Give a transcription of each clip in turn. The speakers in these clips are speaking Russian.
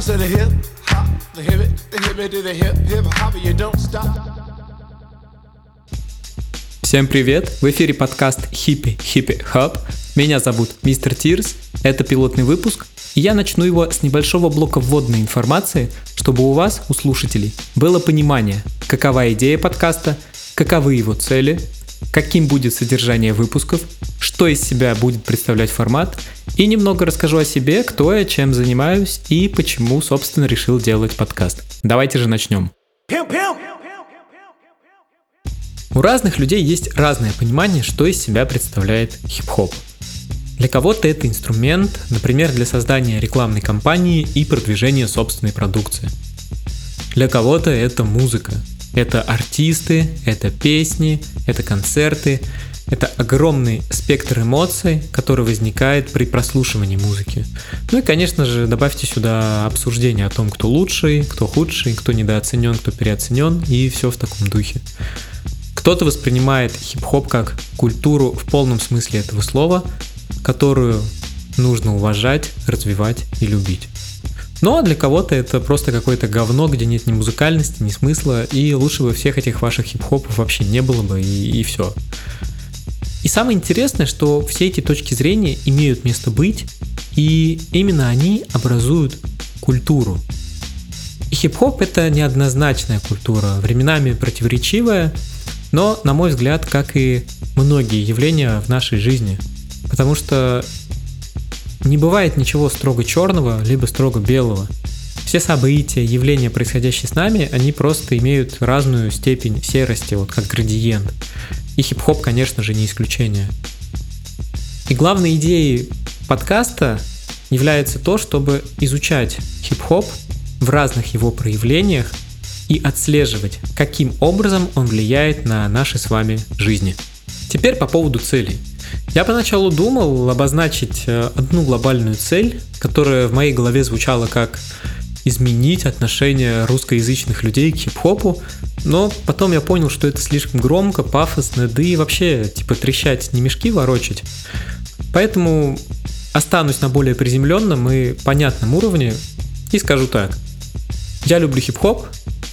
I said the hip hop, the hip it, the hip it the hip hip hop, you don't stop. Всем привет! В эфире подкаст Hippie Hippie Hub. Меня зовут Мистер Тирс. Это пилотный выпуск. И я начну его с небольшого блока вводной информации, чтобы у вас, у слушателей, было понимание, какова идея подкаста, каковы его цели, каким будет содержание выпусков, что из себя будет представлять формат, и немного расскажу о себе, кто я, чем занимаюсь и почему, собственно, решил делать подкаст. Давайте же начнем. У разных людей есть разное понимание, что из себя представляет хип-хоп. Для кого-то это инструмент, например, для создания рекламной кампании и продвижения собственной продукции. Для кого-то это музыка, это артисты, это песни, это концерты, это огромный спектр эмоций, который возникает при прослушивании музыки. Ну и, конечно же, добавьте сюда обсуждение о том, кто лучший, кто худший, кто недооценен, кто переоценен, и все в таком духе. Кто-то воспринимает хип-хоп как культуру в полном смысле этого слова, которую нужно уважать, развивать и любить. Ну а для кого-то это просто какое-то говно, где нет ни музыкальности, ни смысла, и лучше бы всех этих ваших хип-хопов вообще не было бы, и, и все. И самое интересное, что все эти точки зрения имеют место быть, и именно они образуют культуру. И хип-хоп это неоднозначная культура, временами противоречивая, но, на мой взгляд, как и многие явления в нашей жизни. Потому что не бывает ничего строго черного, либо строго белого. Все события, явления, происходящие с нами, они просто имеют разную степень серости, вот как градиент. И хип-хоп, конечно же, не исключение. И главной идеей подкаста является то, чтобы изучать хип-хоп в разных его проявлениях и отслеживать, каким образом он влияет на наши с вами жизни. Теперь по поводу целей. Я поначалу думал обозначить э, одну глобальную цель, которая в моей голове звучала как изменить отношение русскоязычных людей к хип-хопу, но потом я понял, что это слишком громко, пафосно, да и вообще, типа, трещать, не мешки ворочать. Поэтому останусь на более приземленном и понятном уровне и скажу так. Я люблю хип-хоп,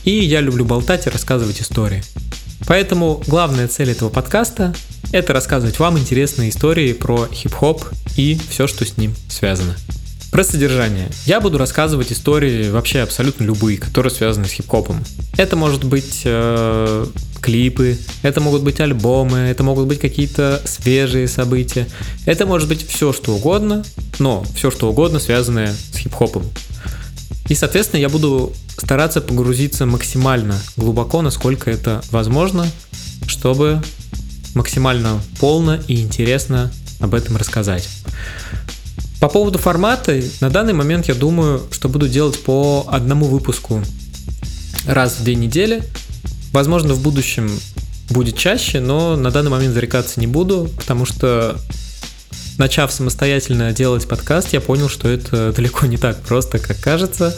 и я люблю болтать и рассказывать истории. Поэтому главная цель этого подкаста – это рассказывать вам интересные истории про хип-хоп и все, что с ним связано. Про содержание. Я буду рассказывать истории вообще абсолютно любые, которые связаны с хип-хопом. Это может быть э, клипы, это могут быть альбомы, это могут быть какие-то свежие события. Это может быть все, что угодно, но все, что угодно, связанное с хип-хопом. И, соответственно, я буду стараться погрузиться максимально глубоко, насколько это возможно, чтобы максимально полно и интересно об этом рассказать. По поводу формата, на данный момент я думаю, что буду делать по одному выпуску раз в две недели. Возможно, в будущем будет чаще, но на данный момент зарекаться не буду, потому что начав самостоятельно делать подкаст, я понял, что это далеко не так просто, как кажется,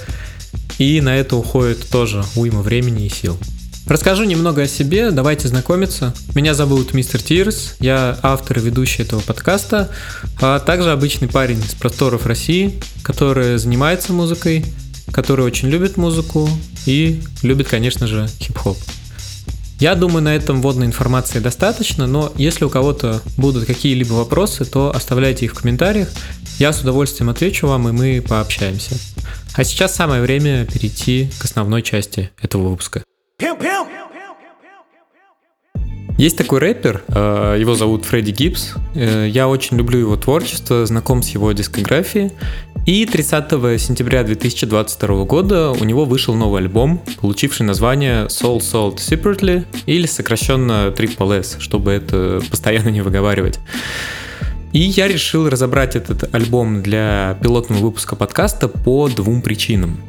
и на это уходит тоже уйма времени и сил. Расскажу немного о себе, давайте знакомиться. Меня зовут Мистер Тирс, я автор и ведущий этого подкаста, а также обычный парень из просторов России, который занимается музыкой, который очень любит музыку и любит, конечно же, хип-хоп. Я думаю, на этом вводной информации достаточно, но если у кого-то будут какие-либо вопросы, то оставляйте их в комментариях. Я с удовольствием отвечу вам, и мы пообщаемся. А сейчас самое время перейти к основной части этого выпуска. Есть такой рэпер, э, его зовут Фредди Гибс. Э, я очень люблю его творчество, знаком с его дискографией. И 30 сентября 2022 года у него вышел новый альбом, получивший название Soul Sold Separately, или сокращенно Triple S, чтобы это постоянно не выговаривать. И я решил разобрать этот альбом для пилотного выпуска подкаста по двум причинам.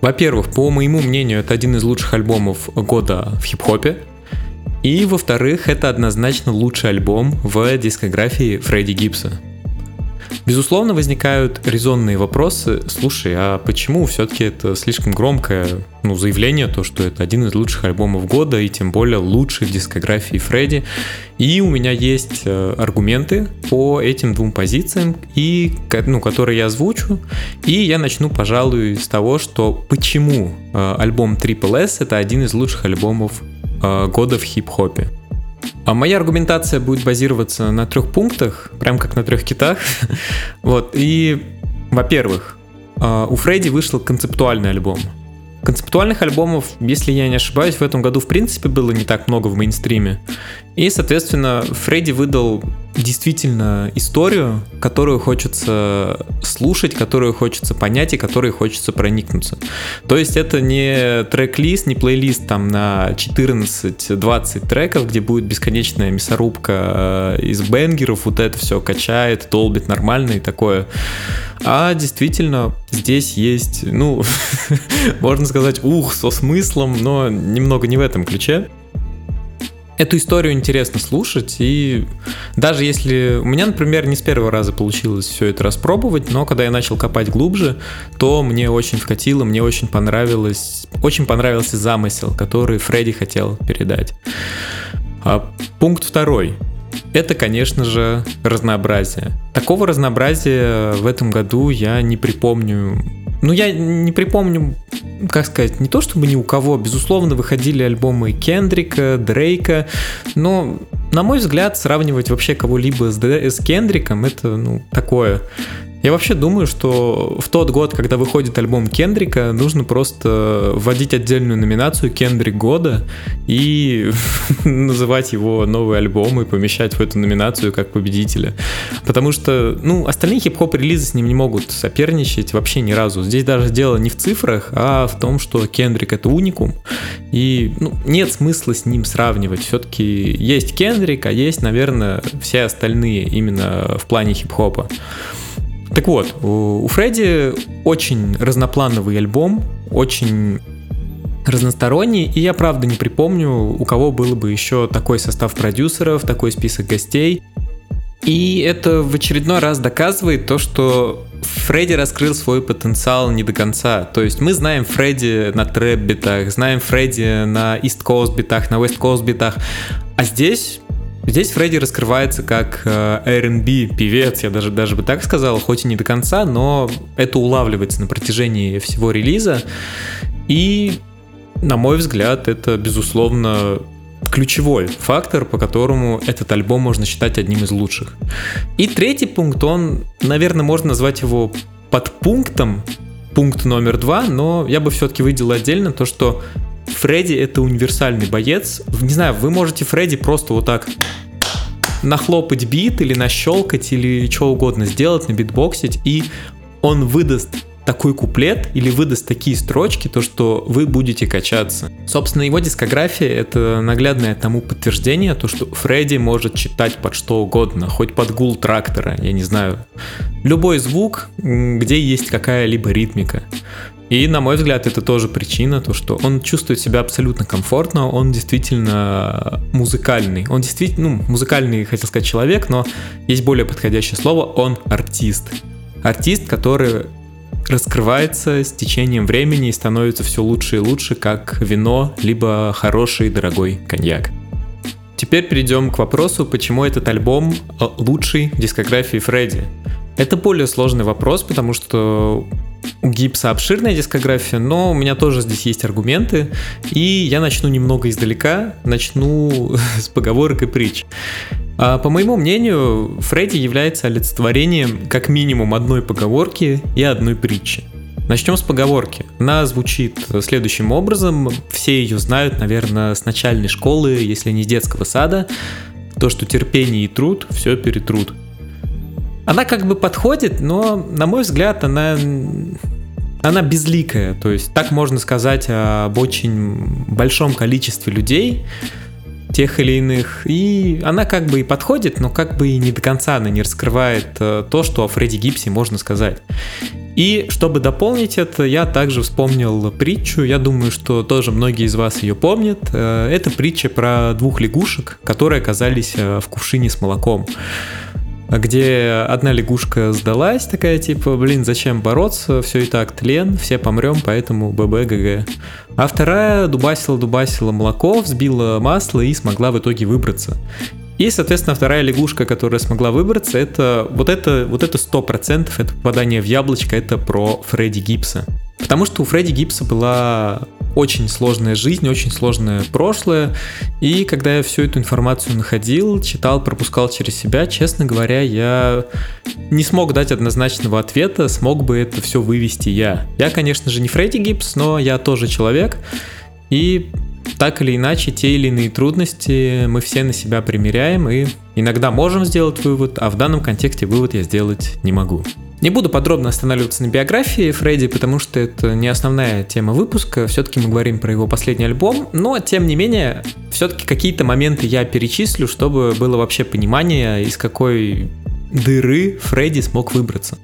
Во-первых, по моему мнению, это один из лучших альбомов года в хип-хопе. И во-вторых, это однозначно лучший альбом в дискографии Фредди Гибса. Безусловно, возникают резонные вопросы. Слушай, а почему все-таки это слишком громкое ну, заявление, то, что это один из лучших альбомов года, и тем более лучший в дискографии Фредди. И у меня есть э, аргументы по этим двум позициям, и, ну, которые я озвучу. И я начну, пожалуй, с того, что почему э, альбом Triple S это один из лучших альбомов года в хип-хопе. А моя аргументация будет базироваться на трех пунктах, прям как на трех китах. вот. И, во-первых, а, у Фредди вышел концептуальный альбом. Концептуальных альбомов, если я не ошибаюсь, в этом году в принципе было не так много в мейнстриме. И, соответственно, Фредди выдал действительно историю, которую хочется слушать, которую хочется понять и которой хочется проникнуться. То есть это не трек-лист, не плейлист там на 14-20 треков, где будет бесконечная мясорубка э, из бенгеров, вот это все качает, долбит нормально и такое. А действительно здесь есть, ну, можно сказать, ух, со смыслом, но немного не в этом ключе эту историю интересно слушать, и даже если у меня, например, не с первого раза получилось все это распробовать, но когда я начал копать глубже, то мне очень вкатило, мне очень понравилось, очень понравился замысел, который Фредди хотел передать. А пункт второй. Это, конечно же, разнообразие. Такого разнообразия в этом году я не припомню ну, я не припомню, как сказать, не то чтобы ни у кого, безусловно, выходили альбомы Кендрика, Дрейка, но, на мой взгляд, сравнивать вообще кого-либо с, с Кендриком, это, ну, такое я вообще думаю, что в тот год, когда выходит альбом Кендрика, нужно просто вводить отдельную номинацию Кендрик года и называть его новый альбом и помещать в эту номинацию как победителя. Потому что, ну, остальные хип-хоп релизы с ним не могут соперничать вообще ни разу. Здесь даже дело не в цифрах, а в том, что Кендрик это уникум. И ну, нет смысла с ним сравнивать. Все-таки есть Кендрик, а есть, наверное, все остальные именно в плане хип-хопа. Так вот, у Фредди очень разноплановый альбом, очень разносторонний, и я правда не припомню, у кого был бы еще такой состав продюсеров, такой список гостей. И это в очередной раз доказывает то, что Фредди раскрыл свой потенциал не до конца. То есть мы знаем Фредди на трэп-битах, знаем Фредди на East Coast битах, на West Coast битах, а здесь Здесь Фредди раскрывается как э, R&B певец, я даже, даже бы так сказал, хоть и не до конца, но это улавливается на протяжении всего релиза. И, на мой взгляд, это, безусловно, ключевой фактор, по которому этот альбом можно считать одним из лучших. И третий пункт, он, наверное, можно назвать его подпунктом, пункт номер два, но я бы все-таки выделил отдельно то, что Фредди это универсальный боец. Не знаю, вы можете Фредди просто вот так нахлопать бит или нащелкать или что угодно сделать, на битбоксить, и он выдаст такой куплет или выдаст такие строчки, то что вы будете качаться. Собственно, его дискография — это наглядное тому подтверждение, то что Фредди может читать под что угодно, хоть под гул трактора, я не знаю. Любой звук, где есть какая-либо ритмика. И, на мой взгляд, это тоже причина, то, что он чувствует себя абсолютно комфортно, он действительно музыкальный. Он действительно, ну, музыкальный, хотел сказать, человек, но есть более подходящее слово, он артист. Артист, который раскрывается с течением времени и становится все лучше и лучше, как вино, либо хороший дорогой коньяк. Теперь перейдем к вопросу, почему этот альбом э, лучший дискографии Фредди. Это более сложный вопрос, потому что Гипса обширная дискография, но у меня тоже здесь есть аргументы, и я начну немного издалека, начну с поговорок и притч. А, по моему мнению, Фредди является олицетворением как минимум одной поговорки и одной притчи. Начнем с поговорки. Она звучит следующим образом. Все ее знают, наверное, с начальной школы, если не с детского сада. То, что терпение и труд все перетрут. Она как бы подходит, но, на мой взгляд, она она безликая, то есть так можно сказать об очень большом количестве людей, тех или иных, и она как бы и подходит, но как бы и не до конца она не раскрывает э, то, что о Фредди Гибсе можно сказать. И чтобы дополнить это, я также вспомнил притчу, я думаю, что тоже многие из вас ее помнят. Э, это притча про двух лягушек, которые оказались э, в кувшине с молоком. Где одна лягушка сдалась, такая типа, блин, зачем бороться, все и так тлен, все помрем, поэтому ББ, А вторая дубасила-дубасила молоко, взбила масло и смогла в итоге выбраться. И, соответственно, вторая лягушка, которая смогла выбраться, это вот это вот это сто процентов, это попадание в яблочко, это про Фредди Гибса. Потому что у Фредди Гибса была очень сложная жизнь, очень сложное прошлое. И когда я всю эту информацию находил, читал, пропускал через себя, честно говоря, я не смог дать однозначного ответа, смог бы это все вывести я. Я, конечно же, не Фредди Гибс, но я тоже человек. И так или иначе, те или иные трудности мы все на себя примеряем и иногда можем сделать вывод, а в данном контексте вывод я сделать не могу. Не буду подробно останавливаться на биографии Фредди, потому что это не основная тема выпуска. Все-таки мы говорим про его последний альбом. Но, тем не менее, все-таки какие-то моменты я перечислю, чтобы было вообще понимание, из какой дыры Фредди смог выбраться.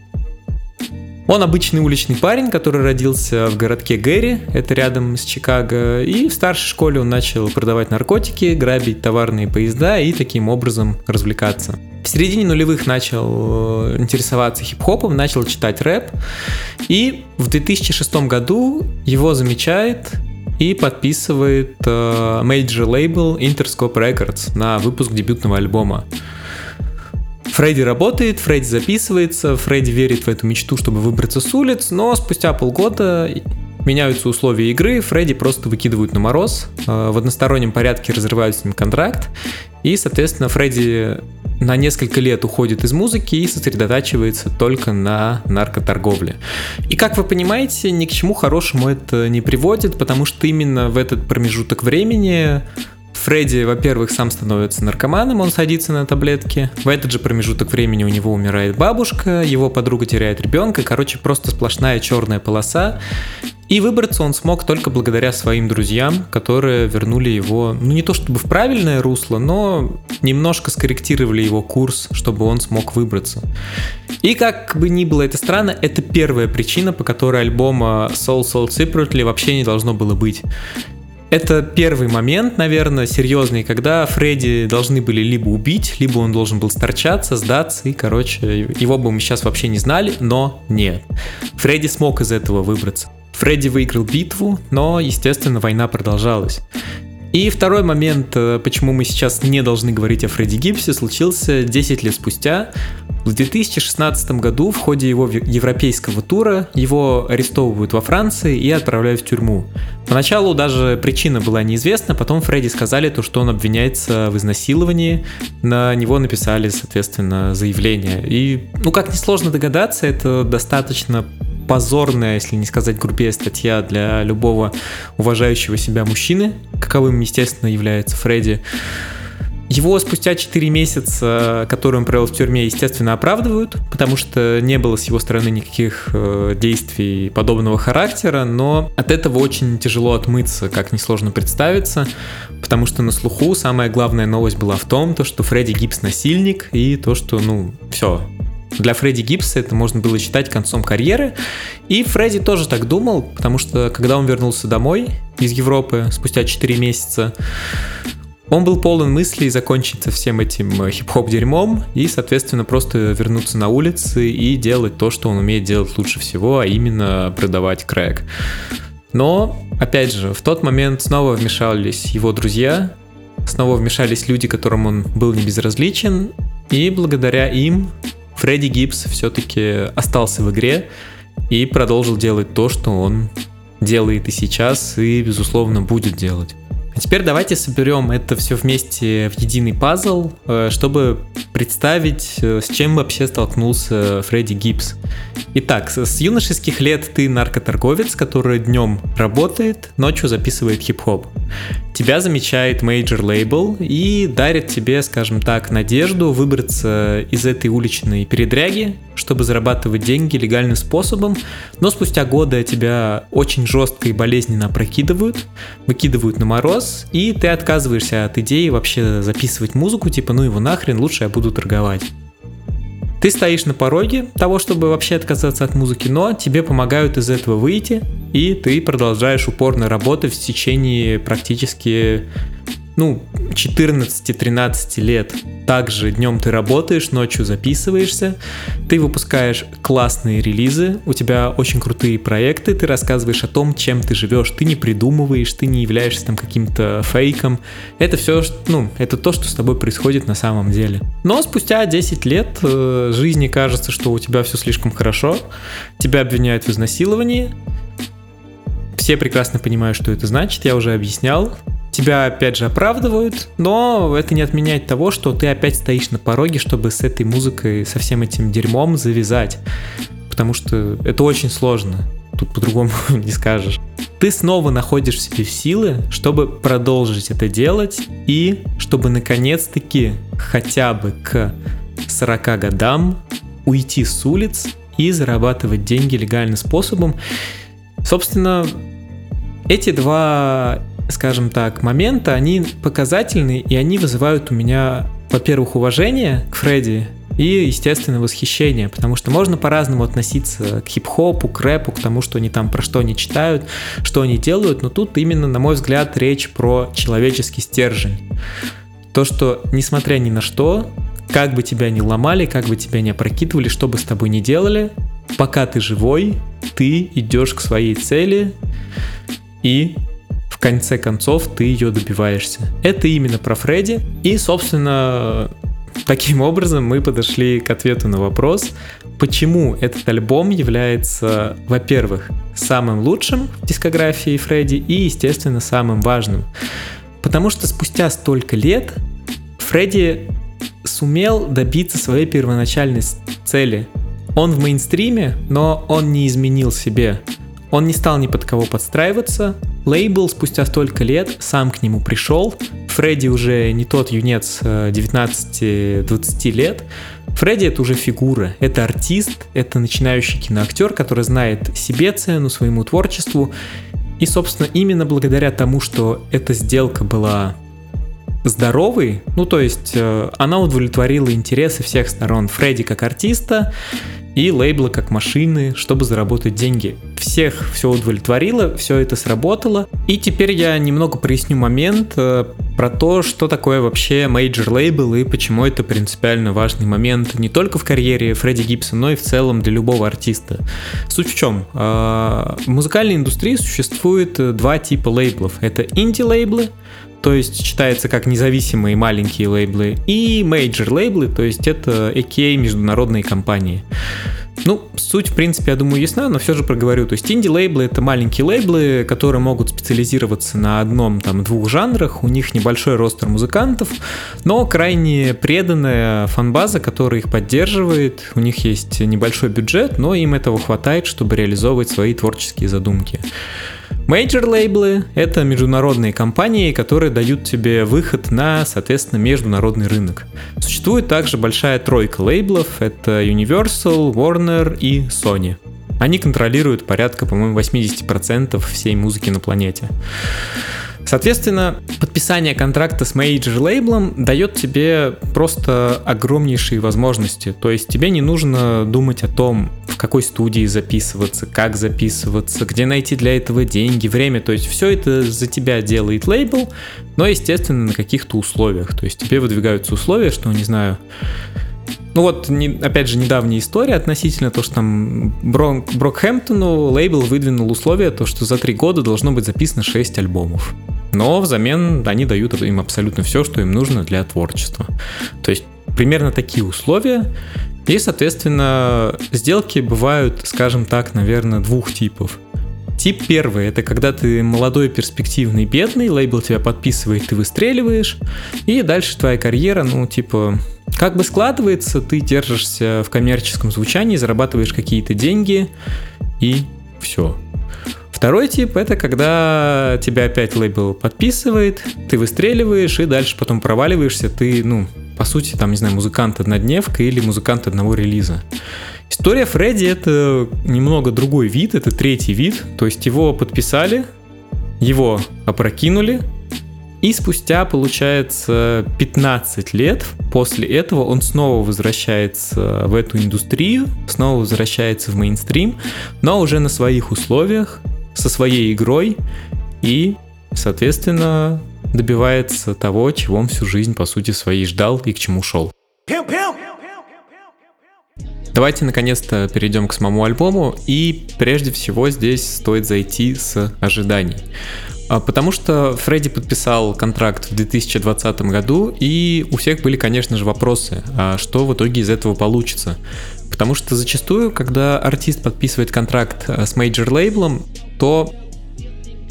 Он обычный уличный парень, который родился в городке Гэри, это рядом с Чикаго, и в старшей школе он начал продавать наркотики, грабить товарные поезда и таким образом развлекаться. В середине нулевых начал э, интересоваться хип-хопом, начал читать рэп, и в 2006 году его замечает и подписывает э, major label Interscope Records на выпуск дебютного альбома. Фредди работает, Фредди записывается, Фредди верит в эту мечту, чтобы выбраться с улиц, но спустя полгода меняются условия игры, Фредди просто выкидывают на мороз, э, в одностороннем порядке разрывают с ним контракт, и, соответственно, Фредди на несколько лет уходит из музыки и сосредотачивается только на наркоторговле. И как вы понимаете, ни к чему хорошему это не приводит, потому что именно в этот промежуток времени Фредди, во-первых, сам становится наркоманом, он садится на таблетки. В этот же промежуток времени у него умирает бабушка, его подруга теряет ребенка. Короче, просто сплошная черная полоса. И выбраться он смог только благодаря своим друзьям, которые вернули его, ну не то чтобы в правильное русло, но немножко скорректировали его курс, чтобы он смог выбраться. И как бы ни было это странно, это первая причина, по которой альбома Soul Soul Separately вообще не должно было быть. Это первый момент, наверное, серьезный, когда Фредди должны были либо убить, либо он должен был сторчаться, сдаться, и, короче, его бы мы сейчас вообще не знали, но нет. Фредди смог из этого выбраться. Фредди выиграл битву, но, естественно, война продолжалась. И второй момент, э, почему мы сейчас не должны говорить о Фредди Гибсе, случился 10 лет спустя. В 2016 году в ходе его европейского тура его арестовывают во Франции и отправляют в тюрьму. Поначалу даже причина была неизвестна, потом Фредди сказали то, что он обвиняется в изнасиловании, на него написали, соответственно, заявление. И, ну, как несложно догадаться, это достаточно позорная, если не сказать грубее, статья для любого уважающего себя мужчины, каковым, естественно, является Фредди. Его спустя 4 месяца, которые он провел в тюрьме, естественно, оправдывают, потому что не было с его стороны никаких э, действий подобного характера, но от этого очень тяжело отмыться, как несложно представиться, потому что на слуху самая главная новость была в том, то, что Фредди Гибс насильник, и то, что, ну, все, для Фредди Гибса это можно было считать концом карьеры. И Фредди тоже так думал, потому что когда он вернулся домой из Европы спустя 4 месяца, он был полон мыслей закончить со всем этим э, хип-хоп дерьмом и, соответственно, просто вернуться на улицы и делать то, что он умеет делать лучше всего, а именно продавать крэк. Но, опять же, в тот момент снова вмешались его друзья, снова вмешались люди, которым он был не безразличен, и благодаря им Фредди Гибс все-таки остался в игре и продолжил делать то, что он делает и сейчас, и, безусловно, будет делать. Теперь давайте соберем это все вместе в единый пазл, э, чтобы представить, э, с чем вообще столкнулся Фредди Гибс. Итак, с юношеских лет ты наркоторговец, который днем работает, ночью записывает хип-хоп. Тебя замечает major лейбл и дарит тебе, скажем так, надежду выбраться из этой уличной передряги, чтобы зарабатывать деньги легальным способом, но спустя годы тебя очень жестко и болезненно прокидывают, выкидывают на мороз, и ты отказываешься от идеи вообще записывать музыку, типа ну его нахрен, лучше я буду торговать. Ты стоишь на пороге того, чтобы вообще отказаться от музыки, но тебе помогают из этого выйти, и ты продолжаешь упорно работать в течение практически ну, 14-13 лет. Также днем ты работаешь, ночью записываешься, ты выпускаешь классные релизы, у тебя очень крутые проекты, ты рассказываешь о том, чем ты живешь, ты не придумываешь, ты не являешься там каким-то фейком. Это все, ну, это то, что с тобой происходит на самом деле. Но спустя 10 лет э, жизни кажется, что у тебя все слишком хорошо, тебя обвиняют в изнасиловании, все прекрасно понимают, что это значит, я уже объяснял тебя опять же оправдывают, но это не отменяет того, что ты опять стоишь на пороге, чтобы с этой музыкой, со всем этим дерьмом завязать. Потому что это очень сложно. Тут по-другому не скажешь. Ты снова находишь в себе силы, чтобы продолжить это делать и чтобы наконец-таки хотя бы к 40 годам уйти с улиц и зарабатывать деньги легальным способом. Собственно, эти два скажем так, момента, они показательны, и они вызывают у меня, во-первых, уважение к Фредди, и, естественно, восхищение, потому что можно по-разному относиться к хип-хопу, к рэпу, к тому, что они там про что они читают, что они делают, но тут именно, на мой взгляд, речь про человеческий стержень. То, что, несмотря ни на что, как бы тебя ни ломали, как бы тебя ни опрокидывали, что бы с тобой ни делали, пока ты живой, ты идешь к своей цели, и конце концов ты ее добиваешься. Это именно про Фредди. И, собственно, таким образом мы подошли к ответу на вопрос, почему этот альбом является, во-первых, самым лучшим в дискографии Фредди и, естественно, самым важным. Потому что спустя столько лет Фредди сумел добиться своей первоначальной цели. Он в мейнстриме, но он не изменил себе. Он не стал ни под кого подстраиваться. Лейбл спустя столько лет сам к нему пришел. Фредди уже не тот юнец 19-20 э, лет. Фредди это уже фигура, это артист, это начинающий киноактер, который знает себе цену, своему творчеству. И, собственно, именно благодаря тому, что эта сделка была здоровой, ну то есть э, она удовлетворила интересы всех сторон. Фредди как артиста, и лейблы как машины, чтобы заработать деньги. Всех все удовлетворило, все это сработало. И теперь я немного проясню момент э, про то, что такое вообще major лейбл и почему это принципиально важный момент не только в карьере Фредди Гиббса, но и в целом для любого артиста. Суть в чем? Э, в музыкальной индустрии существует два типа лейблов. Это инди-лейблы, то есть читается как независимые маленькие лейблы, и major лейблы, то есть это AKA международные компании. Ну, суть, в принципе, я думаю, ясна, но все же проговорю. То есть инди-лейблы — это маленькие лейблы, которые могут специализироваться на одном, там, двух жанрах, у них небольшой roster музыкантов, но крайне преданная фанбаза, которая их поддерживает, у них есть небольшой бюджет, но им этого хватает, чтобы реализовывать свои творческие задумки. Major лейблы — это международные компании, которые дают тебе выход на, соответственно, международный рынок. Существует также большая тройка лейблов — это Universal, Warner и Sony. Они контролируют порядка, по-моему, 80% всей музыки на планете. Соответственно, подписание контракта с major лейблом дает тебе просто огромнейшие возможности. То есть тебе не нужно думать о том, какой студии записываться, как записываться, где найти для этого деньги, время. То есть все это за тебя делает лейбл, но, естественно, на каких-то условиях. То есть тебе выдвигаются условия, что, не знаю, ну вот, не, опять же, недавняя история относительно того, что там Брок, Брокхэмптону лейбл выдвинул условие, то, что за три года должно быть записано 6 альбомов. Но взамен они дают им абсолютно все, что им нужно для творчества. То есть примерно такие условия. И, соответственно, сделки бывают, скажем так, наверное, двух типов. Тип первый — это когда ты молодой, перспективный, бедный, лейбл тебя подписывает, ты выстреливаешь, и дальше твоя карьера, ну, типа, как бы складывается, ты держишься в коммерческом звучании, зарабатываешь какие-то деньги, и все. Второй тип это когда тебя опять лейбл подписывает, ты выстреливаешь и дальше потом проваливаешься, ты, ну, по сути, там, не знаю, музыкант однодневка или музыкант одного релиза. История Фредди это немного другой вид, это третий вид, то есть его подписали, его опрокинули, и спустя, получается, 15 лет после этого он снова возвращается в эту индустрию, снова возвращается в мейнстрим, но уже на своих условиях, со своей игрой и, соответственно, добивается того, чего он всю жизнь, по сути, своей ждал и к чему шел. Давайте наконец-то перейдем к самому альбому, и прежде всего здесь стоит зайти с ожиданий. А, потому что Фредди подписал контракт в 2020 году, и у всех были, конечно же, вопросы, а что в итоге из этого получится. Потому что зачастую, когда артист подписывает контракт э, с major-лейблом, то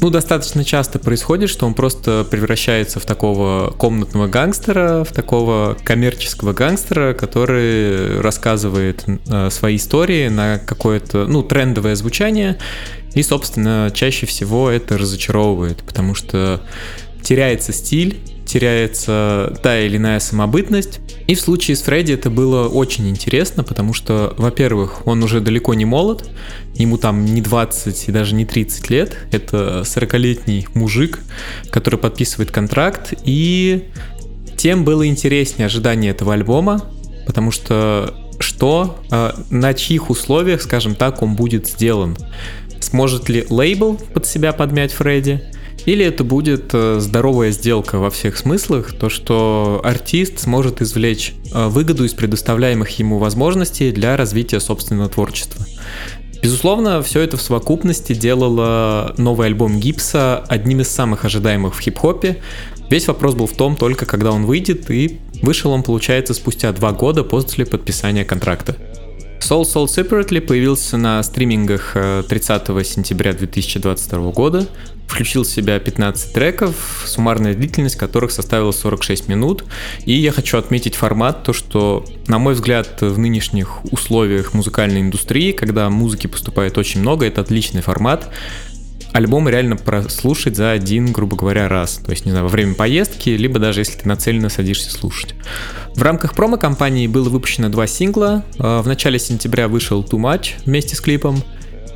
ну, достаточно часто происходит, что он просто превращается в такого комнатного гангстера, в такого коммерческого гангстера, который рассказывает э, свои истории на какое-то, ну, трендовое звучание. И, собственно, чаще всего это разочаровывает, потому что теряется стиль, теряется та или иная самобытность. И в случае с Фредди это было очень интересно, потому что, во-первых, он уже далеко не молод, ему там не 20 и даже не 30 лет, это 40-летний мужик, который подписывает контракт, и тем было интереснее ожидание этого альбома, потому что что, а, на чьих условиях, скажем так, он будет сделан. Сможет ли лейбл под себя подмять Фредди? Или это будет э, здоровая сделка во всех смыслах, то что артист сможет извлечь э, выгоду из предоставляемых ему возможностей для развития собственного творчества. Безусловно, все это в совокупности делало новый альбом Гипса одним из самых ожидаемых в хип-хопе. Весь вопрос был в том, только когда он выйдет, и вышел он, получается, спустя два года после подписания контракта. Soul Soul Separately появился на стримингах 30 э, сентября 2022 года, включил в себя 15 треков, суммарная длительность которых составила 46 минут. И я хочу отметить формат, то что, на мой взгляд, в нынешних условиях музыкальной индустрии, когда музыки поступает очень много, это отличный формат альбом реально прослушать за один, грубо говоря, раз. То есть, не знаю, во время поездки, либо даже если ты нацеленно садишься слушать. В рамках промо-компании было выпущено два сингла. А, в начале сентября вышел Too Much вместе с клипом,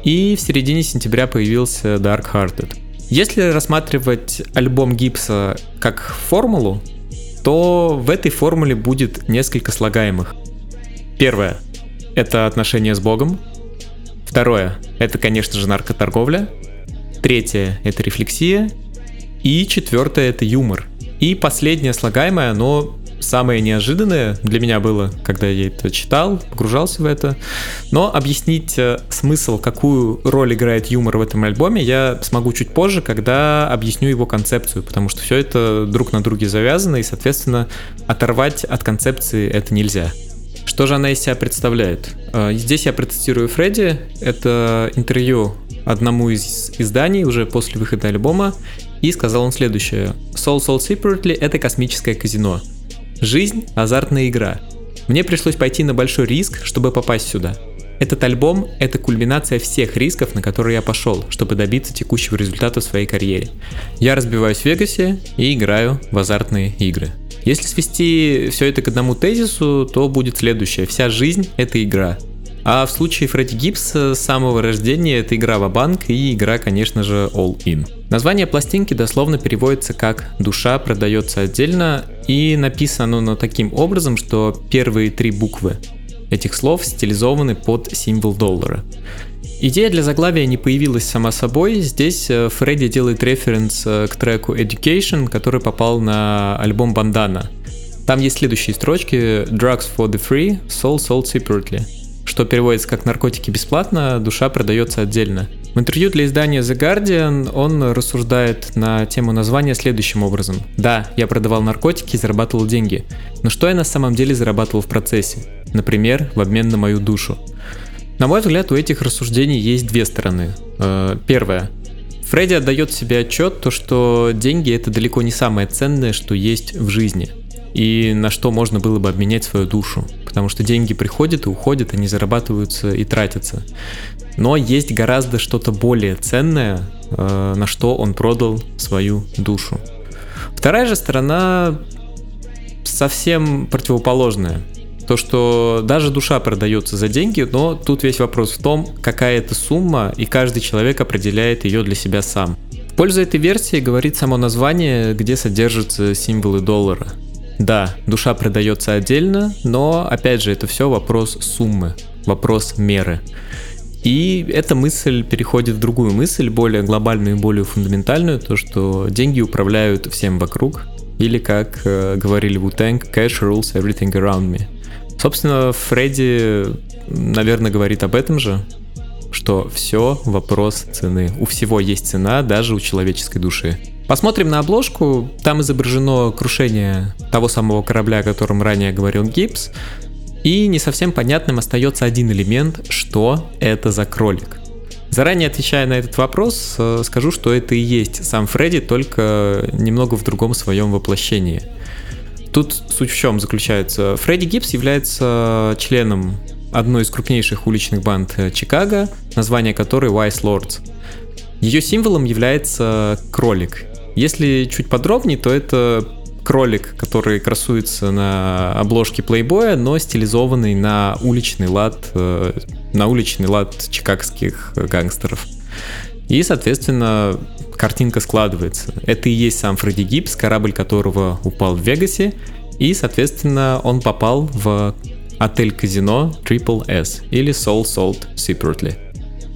и в середине сентября появился Dark Hearted. Если рассматривать альбом Гипса как формулу, то в этой формуле будет несколько слагаемых. Первое — это отношения с Богом. Второе — это, конечно же, наркоторговля. Третье — это рефлексия. И четвертое — это юмор. И последнее слагаемое, оно самое неожиданное для меня было, когда я это читал, погружался в это. Но объяснить э, смысл, какую роль играет юмор в этом альбоме, я смогу чуть позже, когда объясню его концепцию, потому что все это друг на друге завязано, и, соответственно, оторвать от концепции это нельзя. Что же она из себя представляет? Э, здесь я процитирую Фредди. Это интервью одному из изданий уже после выхода альбома, и сказал он следующее. Soul Soul Separately — это космическое казино. Жизнь — азартная игра. Мне пришлось пойти на большой риск, чтобы попасть сюда. Этот альбом — это кульминация всех рисков, на которые я пошел, чтобы добиться текущего результата в своей карьере. Я разбиваюсь в Вегасе и играю в азартные игры. Если свести все это к одному тезису, то будет следующее. Вся жизнь — это игра. А в случае Фредди Гибса с самого рождения это игра в банк и игра, конечно же, All In. Название пластинки дословно переводится как «душа продается отдельно» и написано оно таким образом, что первые три буквы этих слов стилизованы под символ доллара. Идея для заглавия не появилась сама собой. Здесь э, Фредди делает референс э, к треку Education, который попал на альбом Бандана. Там есть следующие строчки Drugs for the free, soul sold separately что переводится как «наркотики бесплатно, душа продается отдельно». В интервью для издания The Guardian он рассуждает на тему названия следующим образом. «Да, я продавал наркотики и зарабатывал деньги, но что я на самом деле зарабатывал в процессе? Например, в обмен на мою душу». На мой взгляд, у этих рассуждений есть две стороны. Э, первое. Фредди отдает себе отчет, то, что деньги это далеко не самое ценное, что есть в жизни – и на что можно было бы обменять свою душу. Потому что деньги приходят и уходят, они зарабатываются и тратятся. Но есть гораздо что-то более ценное, э, на что он продал свою душу. Вторая же сторона совсем противоположная. То, что даже душа продается за деньги, но тут весь вопрос в том, какая это сумма, и каждый человек определяет ее для себя сам. В пользу этой версии говорит само название, где содержатся символы доллара – да, душа продается отдельно, но опять же это все вопрос суммы, вопрос меры. И эта мысль переходит в другую мысль, более глобальную и более фундаментальную, то, что деньги управляют всем вокруг, или как э, говорили в Tank, cash rules everything around me. Собственно, Фредди, наверное, говорит об этом же, что все вопрос цены. У всего есть цена, даже у человеческой души. Посмотрим на обложку. Там изображено крушение того самого корабля, о котором ранее говорил Гибс. И не совсем понятным остается один элемент, что это за кролик. Заранее отвечая на этот вопрос, э, скажу, что это и есть сам Фредди, только немного в другом своем воплощении. Тут суть в чем заключается. Фредди Гибс является членом одной из крупнейших уличных банд э, Чикаго, название которой Wise Lords. Ее символом является кролик. Если чуть подробнее, то это кролик, который красуется на обложке плейбоя, но стилизованный на уличный лад, э, на уличный лад чикагских гангстеров. И, соответственно, картинка складывается. Это и есть сам Фредди Гибс, корабль которого упал в Вегасе, и, соответственно, он попал в отель-казино Triple S или Soul Sold Separately.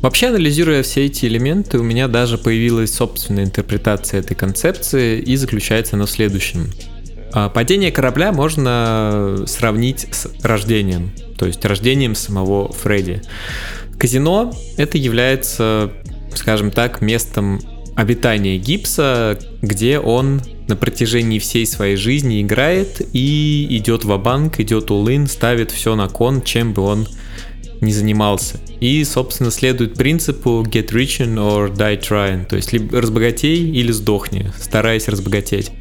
Вообще, анализируя все эти элементы, у меня даже появилась собственная интерпретация этой концепции, и заключается она в следующем. А, падение корабля можно сравнить с рождением, то есть рождением самого Фредди. Казино это является, скажем так, местом обитания Гипса, где он на протяжении всей своей жизни играет и идет в банк идет all ставит все на кон, чем бы он не занимался. И, собственно, следует принципу get rich or die trying, то есть либо разбогатей или сдохни, стараясь разбогатеть.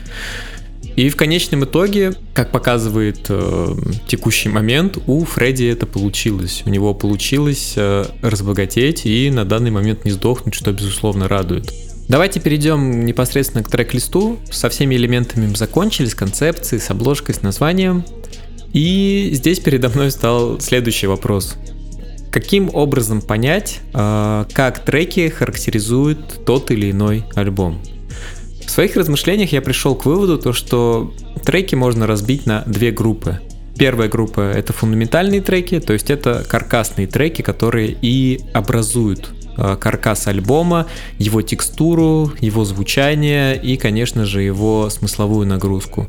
И в конечном итоге, как показывает э, текущий момент, у Фредди это получилось. У него получилось э, разбогатеть и на данный момент не сдохнуть, что безусловно радует. Давайте перейдем непосредственно к трек-листу. Со всеми элементами мы закончили, с концепцией, с обложкой, с названием. И здесь передо мной стал следующий вопрос. Каким образом понять, э, как треки характеризуют тот или иной альбом? В своих размышлениях я пришел к выводу, то, что треки можно разбить на две группы. Первая группа — это фундаментальные треки, то есть это каркасные треки, которые и образуют э, каркас альбома, его текстуру, его звучание и, конечно же, его смысловую нагрузку.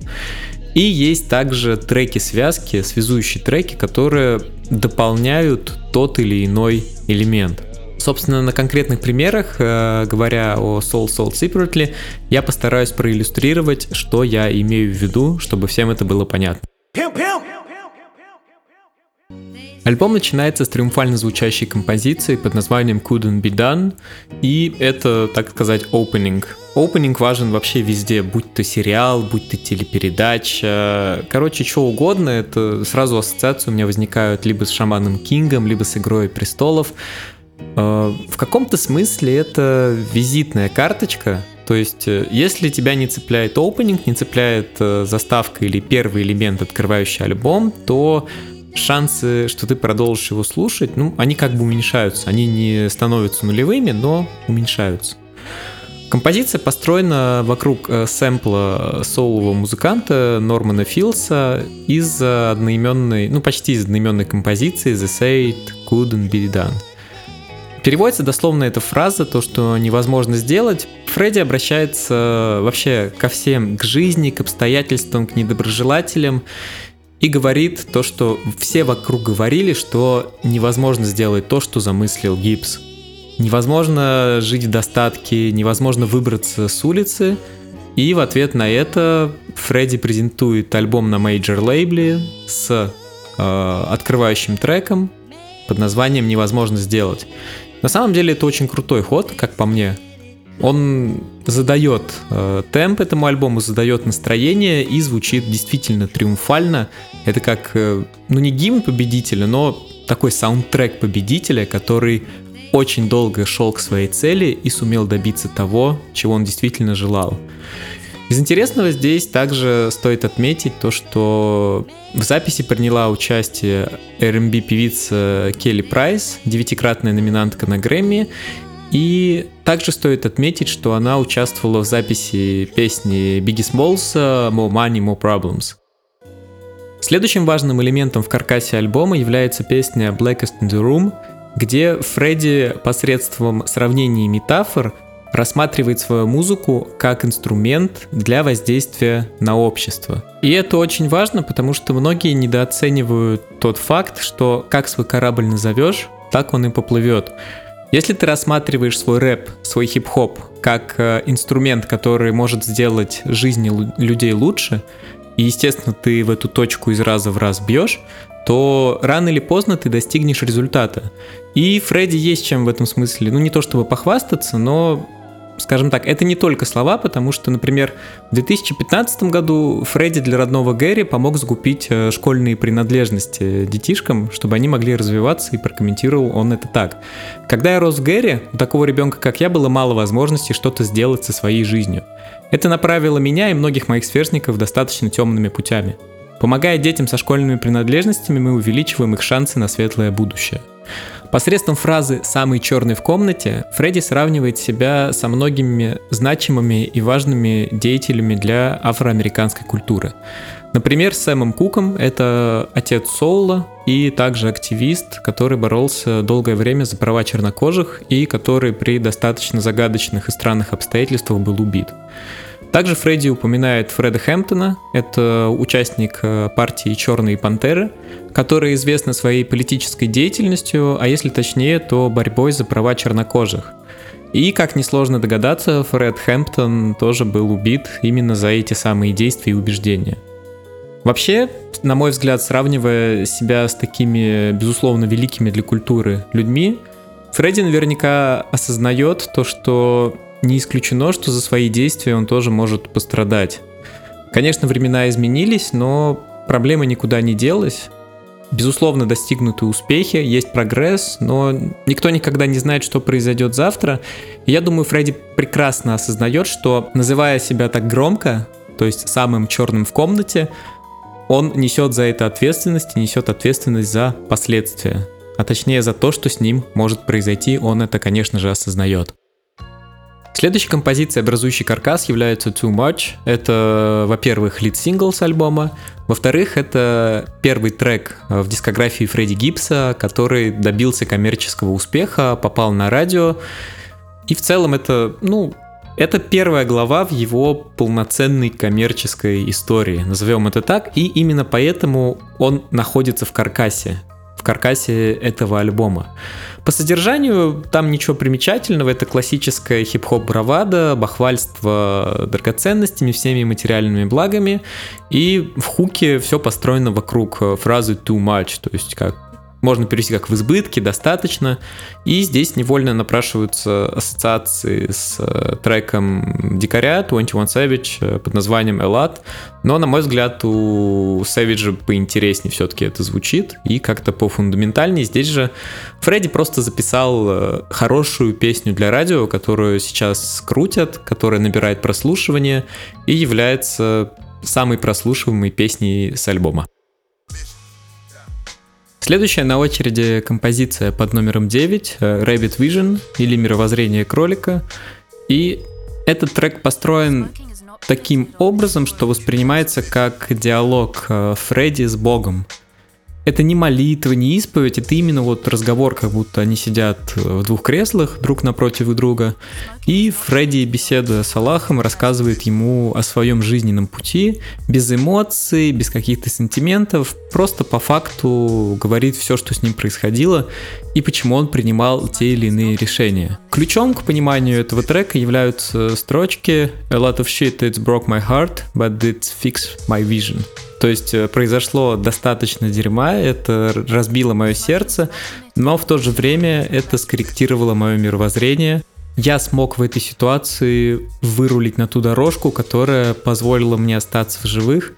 И есть также треки-связки, связующие треки, которые дополняют тот или иной элемент. Собственно, на конкретных примерах, э, говоря о Soul Soul Separately, я постараюсь проиллюстрировать, что я имею в виду, чтобы всем это было понятно. Pew. Альбом начинается с триумфально звучащей композиции под названием Couldn't Be Done, и это, так сказать, opening. Opening важен вообще везде, будь то сериал, будь то телепередача, короче, что угодно, это сразу ассоциации у меня возникают либо с Шаманом Кингом, либо с Игрой Престолов. Э, в каком-то смысле это визитная карточка, то есть, э, если тебя не цепляет opening, не цепляет э, заставка или первый элемент, открывающий альбом, то шансы, что ты продолжишь его слушать, ну, они как бы уменьшаются. Они не становятся нулевыми, но уменьшаются. Композиция построена вокруг э, сэмпла солового музыканта Нормана Филса из одноименной, ну почти из одноименной композиции The Say It Couldn't Be Done. Переводится дословно эта фраза, то, что невозможно сделать. Фредди обращается вообще ко всем, к жизни, к обстоятельствам, к недоброжелателям и говорит то, что все вокруг говорили, что невозможно сделать то, что замыслил Гибс. Невозможно жить в достатке, невозможно выбраться с улицы. И в ответ на это Фредди презентует альбом на major лейбле с э, открывающим треком под названием «Невозможно сделать». На самом деле это очень крутой ход, как по мне. Он задает э, темп этому альбому, задает настроение и звучит действительно триумфально. Это как, э, ну не гимн победителя, но такой саундтрек победителя, который очень долго шел к своей цели и сумел добиться того, чего он действительно желал. Из интересного здесь также стоит отметить то, что в записи приняла участие R&B певица Келли Прайс, девятикратная номинантка на Грэмми, и также стоит отметить, что она участвовала в записи песни Biggie Smalls «More Money, More Problems». Следующим важным элементом в каркасе альбома является песня Blackest in the Room, где Фредди посредством сравнений метафор рассматривает свою музыку как инструмент для воздействия на общество. И это очень важно, потому что многие недооценивают тот факт, что как свой корабль назовешь, так он и поплывет. Если ты рассматриваешь свой рэп, свой хип-хоп как э, инструмент, который может сделать жизни людей лучше, и, естественно, ты в эту точку из раза в раз бьешь, то рано или поздно ты достигнешь результата. И Фредди есть чем в этом смысле, ну не то чтобы похвастаться, но скажем так, это не только слова, потому что, например, в 2015 году Фредди для родного Гэри помог закупить э, школьные принадлежности детишкам, чтобы они могли развиваться, и прокомментировал он это так. Когда я рос Гэри, у такого ребенка, как я, было мало возможностей что-то сделать со своей жизнью. Это направило меня и многих моих сверстников достаточно темными путями. Помогая детям со школьными принадлежностями, мы увеличиваем их шансы на светлое будущее. Посредством фразы «самый черный в комнате» Фредди сравнивает себя со многими значимыми и важными деятелями для афроамериканской культуры. Например, Сэмом Куком — это отец Соула и также активист, который боролся долгое время за права чернокожих и который при достаточно загадочных и странных обстоятельствах был убит. Также Фредди упоминает Фреда Хэмптона, это участник э, партии «Черные пантеры», который известна своей политической деятельностью, а если точнее, то борьбой за права чернокожих. И, как несложно догадаться, Фред Хэмптон тоже был убит именно за эти самые действия и убеждения. Вообще, на мой взгляд, сравнивая себя с такими, безусловно, великими для культуры людьми, Фредди наверняка осознает то, что не исключено, что за свои действия он тоже может пострадать. Конечно, времена изменились, но проблема никуда не делась. Безусловно, достигнуты успехи, есть прогресс, но никто никогда не знает, что произойдет завтра. И я думаю, Фредди прекрасно осознает, что называя себя так громко, то есть самым черным в комнате, он несет за это ответственность и несет ответственность за последствия. А точнее за то, что с ним может произойти, он это, конечно же, осознает. Следующей композицией, образующей каркас, является Too Much. Это, во-первых, лид-сингл с альбома, во-вторых, это первый трек в дискографии Фредди Гибса, который добился коммерческого успеха, попал на радио. И в целом это, ну, это первая глава в его полноценной коммерческой истории, назовем это так, и именно поэтому он находится в каркасе в каркасе этого альбома. По содержанию там ничего примечательного, это классическая хип-хоп бравада, бахвальство драгоценностями, всеми материальными благами, и в хуке все построено вокруг фразы too much, то есть как можно перевести как в избытке, достаточно. И здесь невольно напрашиваются ассоциации с э, треком Дикаря 21 Savage э, под названием Элат. Но, на мой взгляд, у Savage поинтереснее все-таки это звучит и как-то пофундаментальнее. Здесь же Фредди просто записал э, хорошую песню для радио, которую сейчас крутят, которая набирает прослушивание и является самой прослушиваемой песней с альбома. Следующая на очереди композиция под номером 9 э, Rabbit Vision или Мировоззрение кролика. И этот трек построен таким образом, что воспринимается как диалог э, Фредди с Богом это не молитва, не исповедь, это именно вот разговор, как будто они сидят э, в двух креслах друг напротив друга, и Фредди, беседуя с Аллахом, рассказывает ему о своем жизненном пути, без эмоций, без каких-то сантиментов, просто по факту говорит все, что с ним происходило, и почему он принимал те или иные решения. Ключом к пониманию этого трека являются строчки «A lot of shit it's broke my heart, but it fixed my vision». То есть э, произошло достаточно дерьма, это разбило мое сердце, но в то же время это скорректировало мое мировоззрение. Я смог в этой ситуации вырулить на ту дорожку, которая позволила мне остаться в живых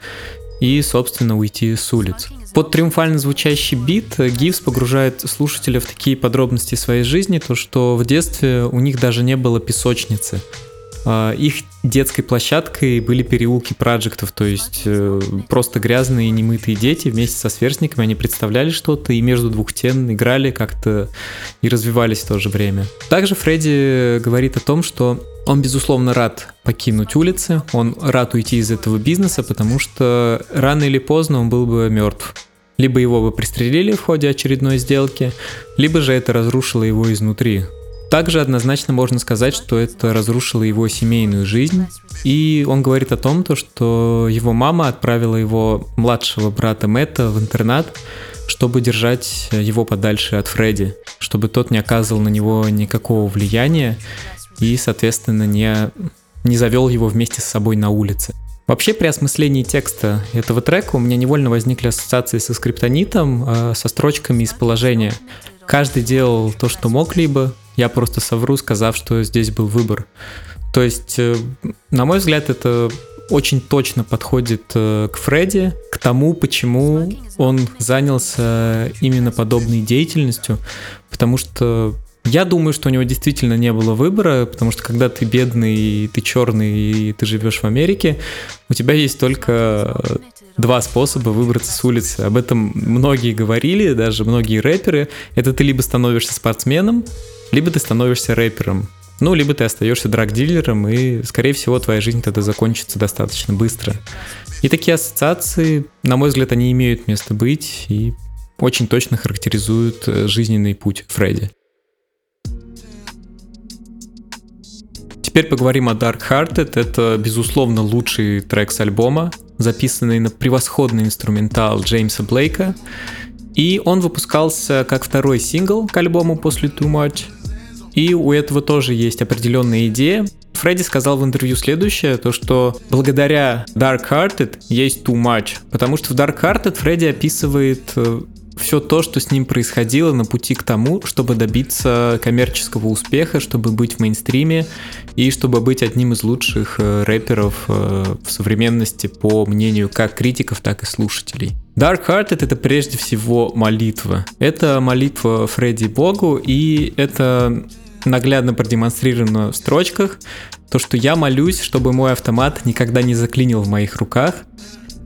и, собственно, уйти с улиц. Под триумфально звучащий бит Гивс погружает слушателя в такие подробности своей жизни, то что в детстве у них даже не было песочницы. А, их детской площадкой были переулки проектов, то есть э, просто грязные немытые дети вместе со сверстниками, они представляли что-то и между двух стен играли как-то и развивались в то же время. Также Фредди говорит о том, что он, безусловно, рад покинуть улицы, он рад уйти из этого бизнеса, потому что рано или поздно он был бы мертв. Либо его бы пристрелили в ходе очередной сделки, либо же это разрушило его изнутри. Также однозначно можно сказать, что это разрушило его семейную жизнь. И он говорит о том, то, что его мама отправила его младшего брата Мэтта в интернат, чтобы держать его подальше от Фредди, чтобы тот не оказывал на него никакого влияния и, соответственно, не, не завел его вместе с собой на улице. Вообще при осмыслении текста этого трека у меня невольно возникли ассоциации со скриптонитом, э, со строчками из положения. Каждый делал то, что мог либо, я просто совру, сказав, что здесь был выбор. То есть, на мой взгляд, это очень точно подходит к Фредди, к тому, почему он занялся именно подобной деятельностью, потому что я думаю, что у него действительно не было выбора, потому что когда ты бедный, ты черный и ты живешь в Америке, у тебя есть только два способа выбраться с улицы. Об этом многие говорили, даже многие рэперы. Это ты либо становишься спортсменом, либо ты становишься рэпером. Ну, либо ты остаешься драг-дилером, и, скорее всего, твоя жизнь тогда закончится достаточно быстро. И такие ассоциации, на мой взгляд, они имеют место быть и очень точно характеризуют э, жизненный путь Фредди. Теперь поговорим о Dark Hearted. Это, безусловно, лучший трек с альбома, записанный на превосходный инструментал Джеймса Блейка. И он выпускался как второй сингл к альбому после Too Much. И у этого тоже есть определенная идея. Фредди сказал в интервью следующее, то что благодаря Dark Hearted есть Too Much, потому что в Dark Hearted Фредди описывает э, все то, что с ним происходило на пути к тому, чтобы добиться коммерческого успеха, чтобы быть в мейнстриме и чтобы быть одним из лучших э, рэперов э, в современности по мнению как критиков, так и слушателей. Dark Hearted это прежде всего молитва. Это молитва Фредди Богу, и это наглядно продемонстрировано в строчках, то, что я молюсь, чтобы мой автомат никогда не заклинил в моих руках,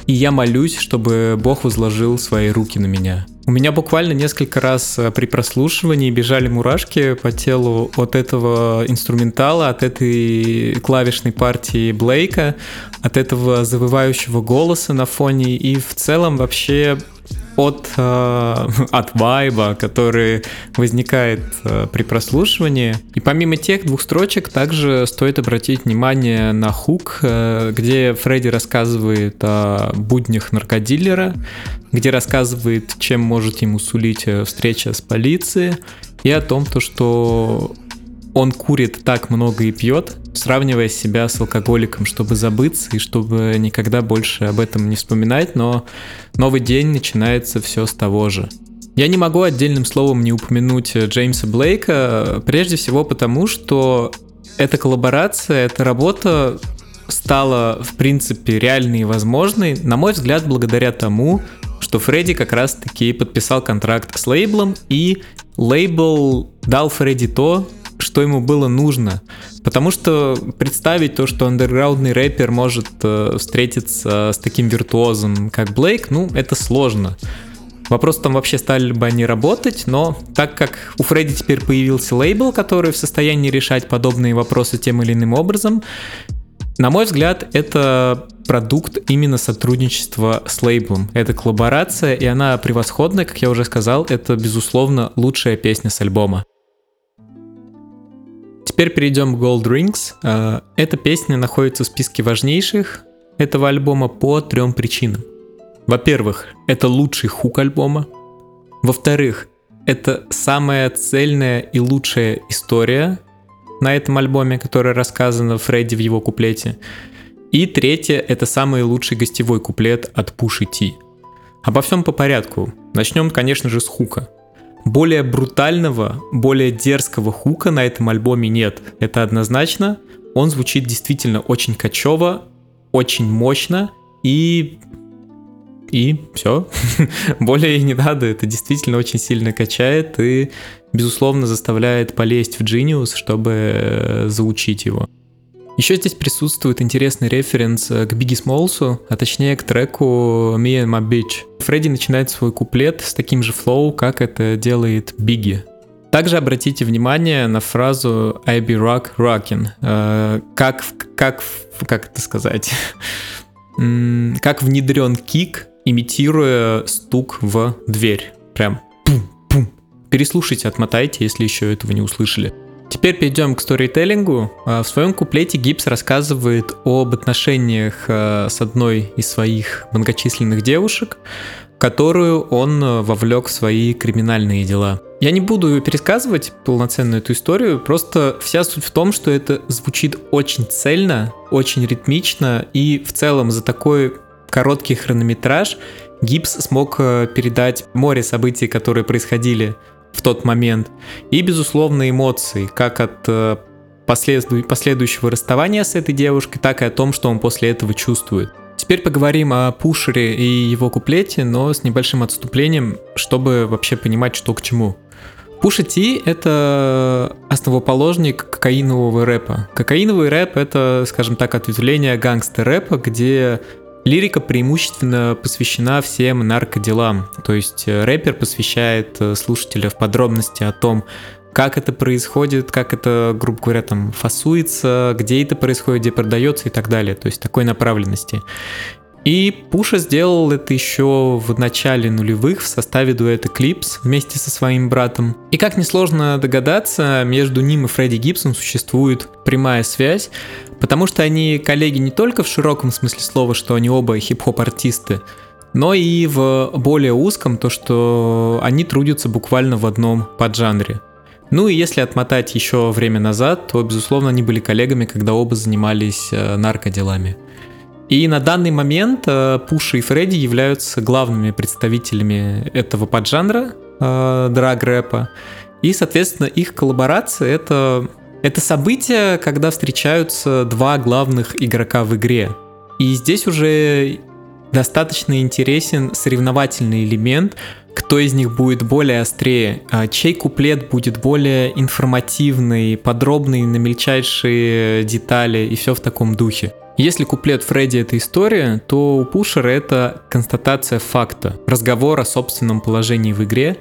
и я молюсь, чтобы Бог возложил свои руки на меня. У меня буквально несколько раз э, при прослушивании бежали мурашки по телу от этого инструментала, от этой клавишной партии Блейка, от этого завывающего голоса на фоне и в целом вообще от, э, от вайба, который возникает э, при прослушивании. И помимо тех двух строчек, также стоит обратить внимание на хук, э, где Фредди рассказывает о буднях наркодилера, где рассказывает, чем может ему сулить встреча с полицией, и о том, то, что он курит так много и пьет, сравнивая себя с алкоголиком, чтобы забыться и чтобы никогда больше об этом не вспоминать, но новый день начинается все с того же. Я не могу отдельным словом не упомянуть Джеймса Блейка, прежде всего потому, что эта коллаборация, эта работа стала, в принципе, реальной и возможной, на мой взгляд, благодаря тому, что Фредди как раз-таки подписал контракт с лейблом, и лейбл дал Фредди то, что ему было нужно. Потому что представить то, что андерграундный рэпер может э, встретиться с таким виртуозом, как Блейк, ну, это сложно. Вопрос там вообще стали бы они работать, но так как у Фредди теперь появился лейбл, который в состоянии решать подобные вопросы тем или иным образом, на мой взгляд, это продукт именно сотрудничества с лейблом. Это коллаборация, и она превосходная, как я уже сказал, это, безусловно, лучшая песня с альбома. Теперь перейдем к Gold Rings. Э, эта песня находится в списке важнейших этого альбома по трем причинам. Во-первых, это лучший хук альбома. Во-вторых, это самая цельная и лучшая история на этом альбоме, которая рассказана Фредди в его куплете. И третье, это самый лучший гостевой куплет от Пуши Ти. Обо всем по порядку. Начнем, конечно же, с хука. Более брутального, более дерзкого хука на этом альбоме нет. Это однозначно. Он звучит действительно очень качево, очень мощно и... И все. Более не надо. Это действительно очень сильно качает и, безусловно, заставляет полезть в Genius, чтобы э, заучить его. Еще здесь присутствует интересный референс э, к Бигги Смолсу, а точнее к треку Me and My Bitch. Фредди начинает свой куплет с таким же флоу, как это делает Бигги. Также обратите внимание на фразу I be rock rockin'. Э, как, как, как это сказать? как внедрен кик имитируя стук в дверь. Прям пум-пум. Переслушайте, отмотайте, если еще этого не услышали. Теперь перейдем к сторителлингу. А, в своем куплете Гипс рассказывает об отношениях а, с одной из своих многочисленных девушек, которую он а, вовлек в свои криминальные дела. Я не буду пересказывать полноценную эту историю, просто вся суть в том, что это звучит очень цельно, очень ритмично, и в целом за такой короткий хронометраж Гипс смог передать море событий, которые происходили в тот момент. И, безусловно, эмоции, как от э, последу... последующего расставания с этой девушкой, так и о том, что он после этого чувствует. Теперь поговорим о Пушере и его куплете, но с небольшим отступлением, чтобы вообще понимать, что к чему. Пуша Ти — это основоположник кокаинового рэпа. Кокаиновый рэп — это, скажем так, ответвление гангстер-рэпа, где Лирика преимущественно посвящена всем наркоделам, то есть э, рэпер посвящает э, слушателя в подробности о том, как это происходит, как это, грубо говоря, там фасуется, где это происходит, где продается и так далее, то есть такой направленности. И Пуша сделал это еще в начале нулевых в составе дуэта Clips вместе со своим братом. И как несложно догадаться, между ним и Фредди Гибсон существует прямая связь, потому что они коллеги не только в широком смысле слова, что они оба хип-хоп артисты, но и в более узком, то что они трудятся буквально в одном поджанре. Ну и если отмотать еще время назад, то, безусловно, они были коллегами, когда оба занимались э, наркоделами. И на данный момент э, Пуша и Фредди являются главными представителями этого поджанра э, драг-рэпа. И, соответственно, их коллаборация — это, это событие, когда встречаются два главных игрока в игре. И здесь уже достаточно интересен соревновательный элемент, кто из них будет более острее, а чей куплет будет более информативный, подробный на мельчайшие детали и все в таком духе. Если куплет Фредди это история, то у Пушера это констатация факта, разговор о собственном положении в игре,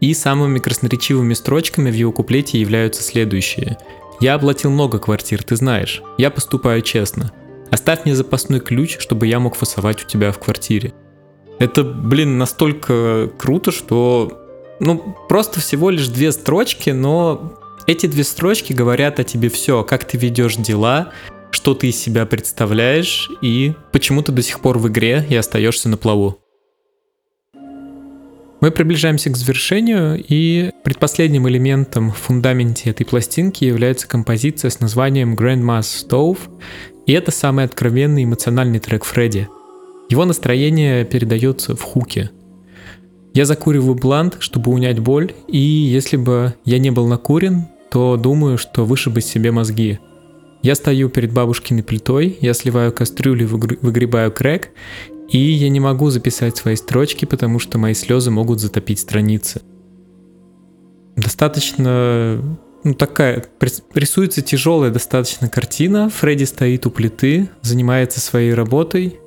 и самыми красноречивыми строчками в его куплете являются следующие. «Я оплатил много квартир, ты знаешь. Я поступаю честно. Оставь мне запасной ключ, чтобы я мог фасовать у тебя в квартире». Это, блин, настолько круто, что... Ну, просто всего лишь две строчки, но эти две строчки говорят о тебе все, как ты ведешь дела, что ты из себя представляешь и почему ты до сих пор в игре и остаешься на плаву. Мы приближаемся к завершению, и предпоследним элементом в фундаменте этой пластинки является композиция с названием Grandma's Stove, и это самый откровенный эмоциональный трек Фредди. Его настроение передается в хуке. Я закуриваю блант, чтобы унять боль, и если бы я не был накурен, то думаю, что вышибу себе мозги – я стою перед бабушкиной плитой, я сливаю кастрюлю, выгребаю крэк, и я не могу записать свои строчки, потому что мои слезы могут затопить страницы. Достаточно ну, такая, рисуется тяжелая достаточно картина. Фредди стоит у плиты, занимается своей работой,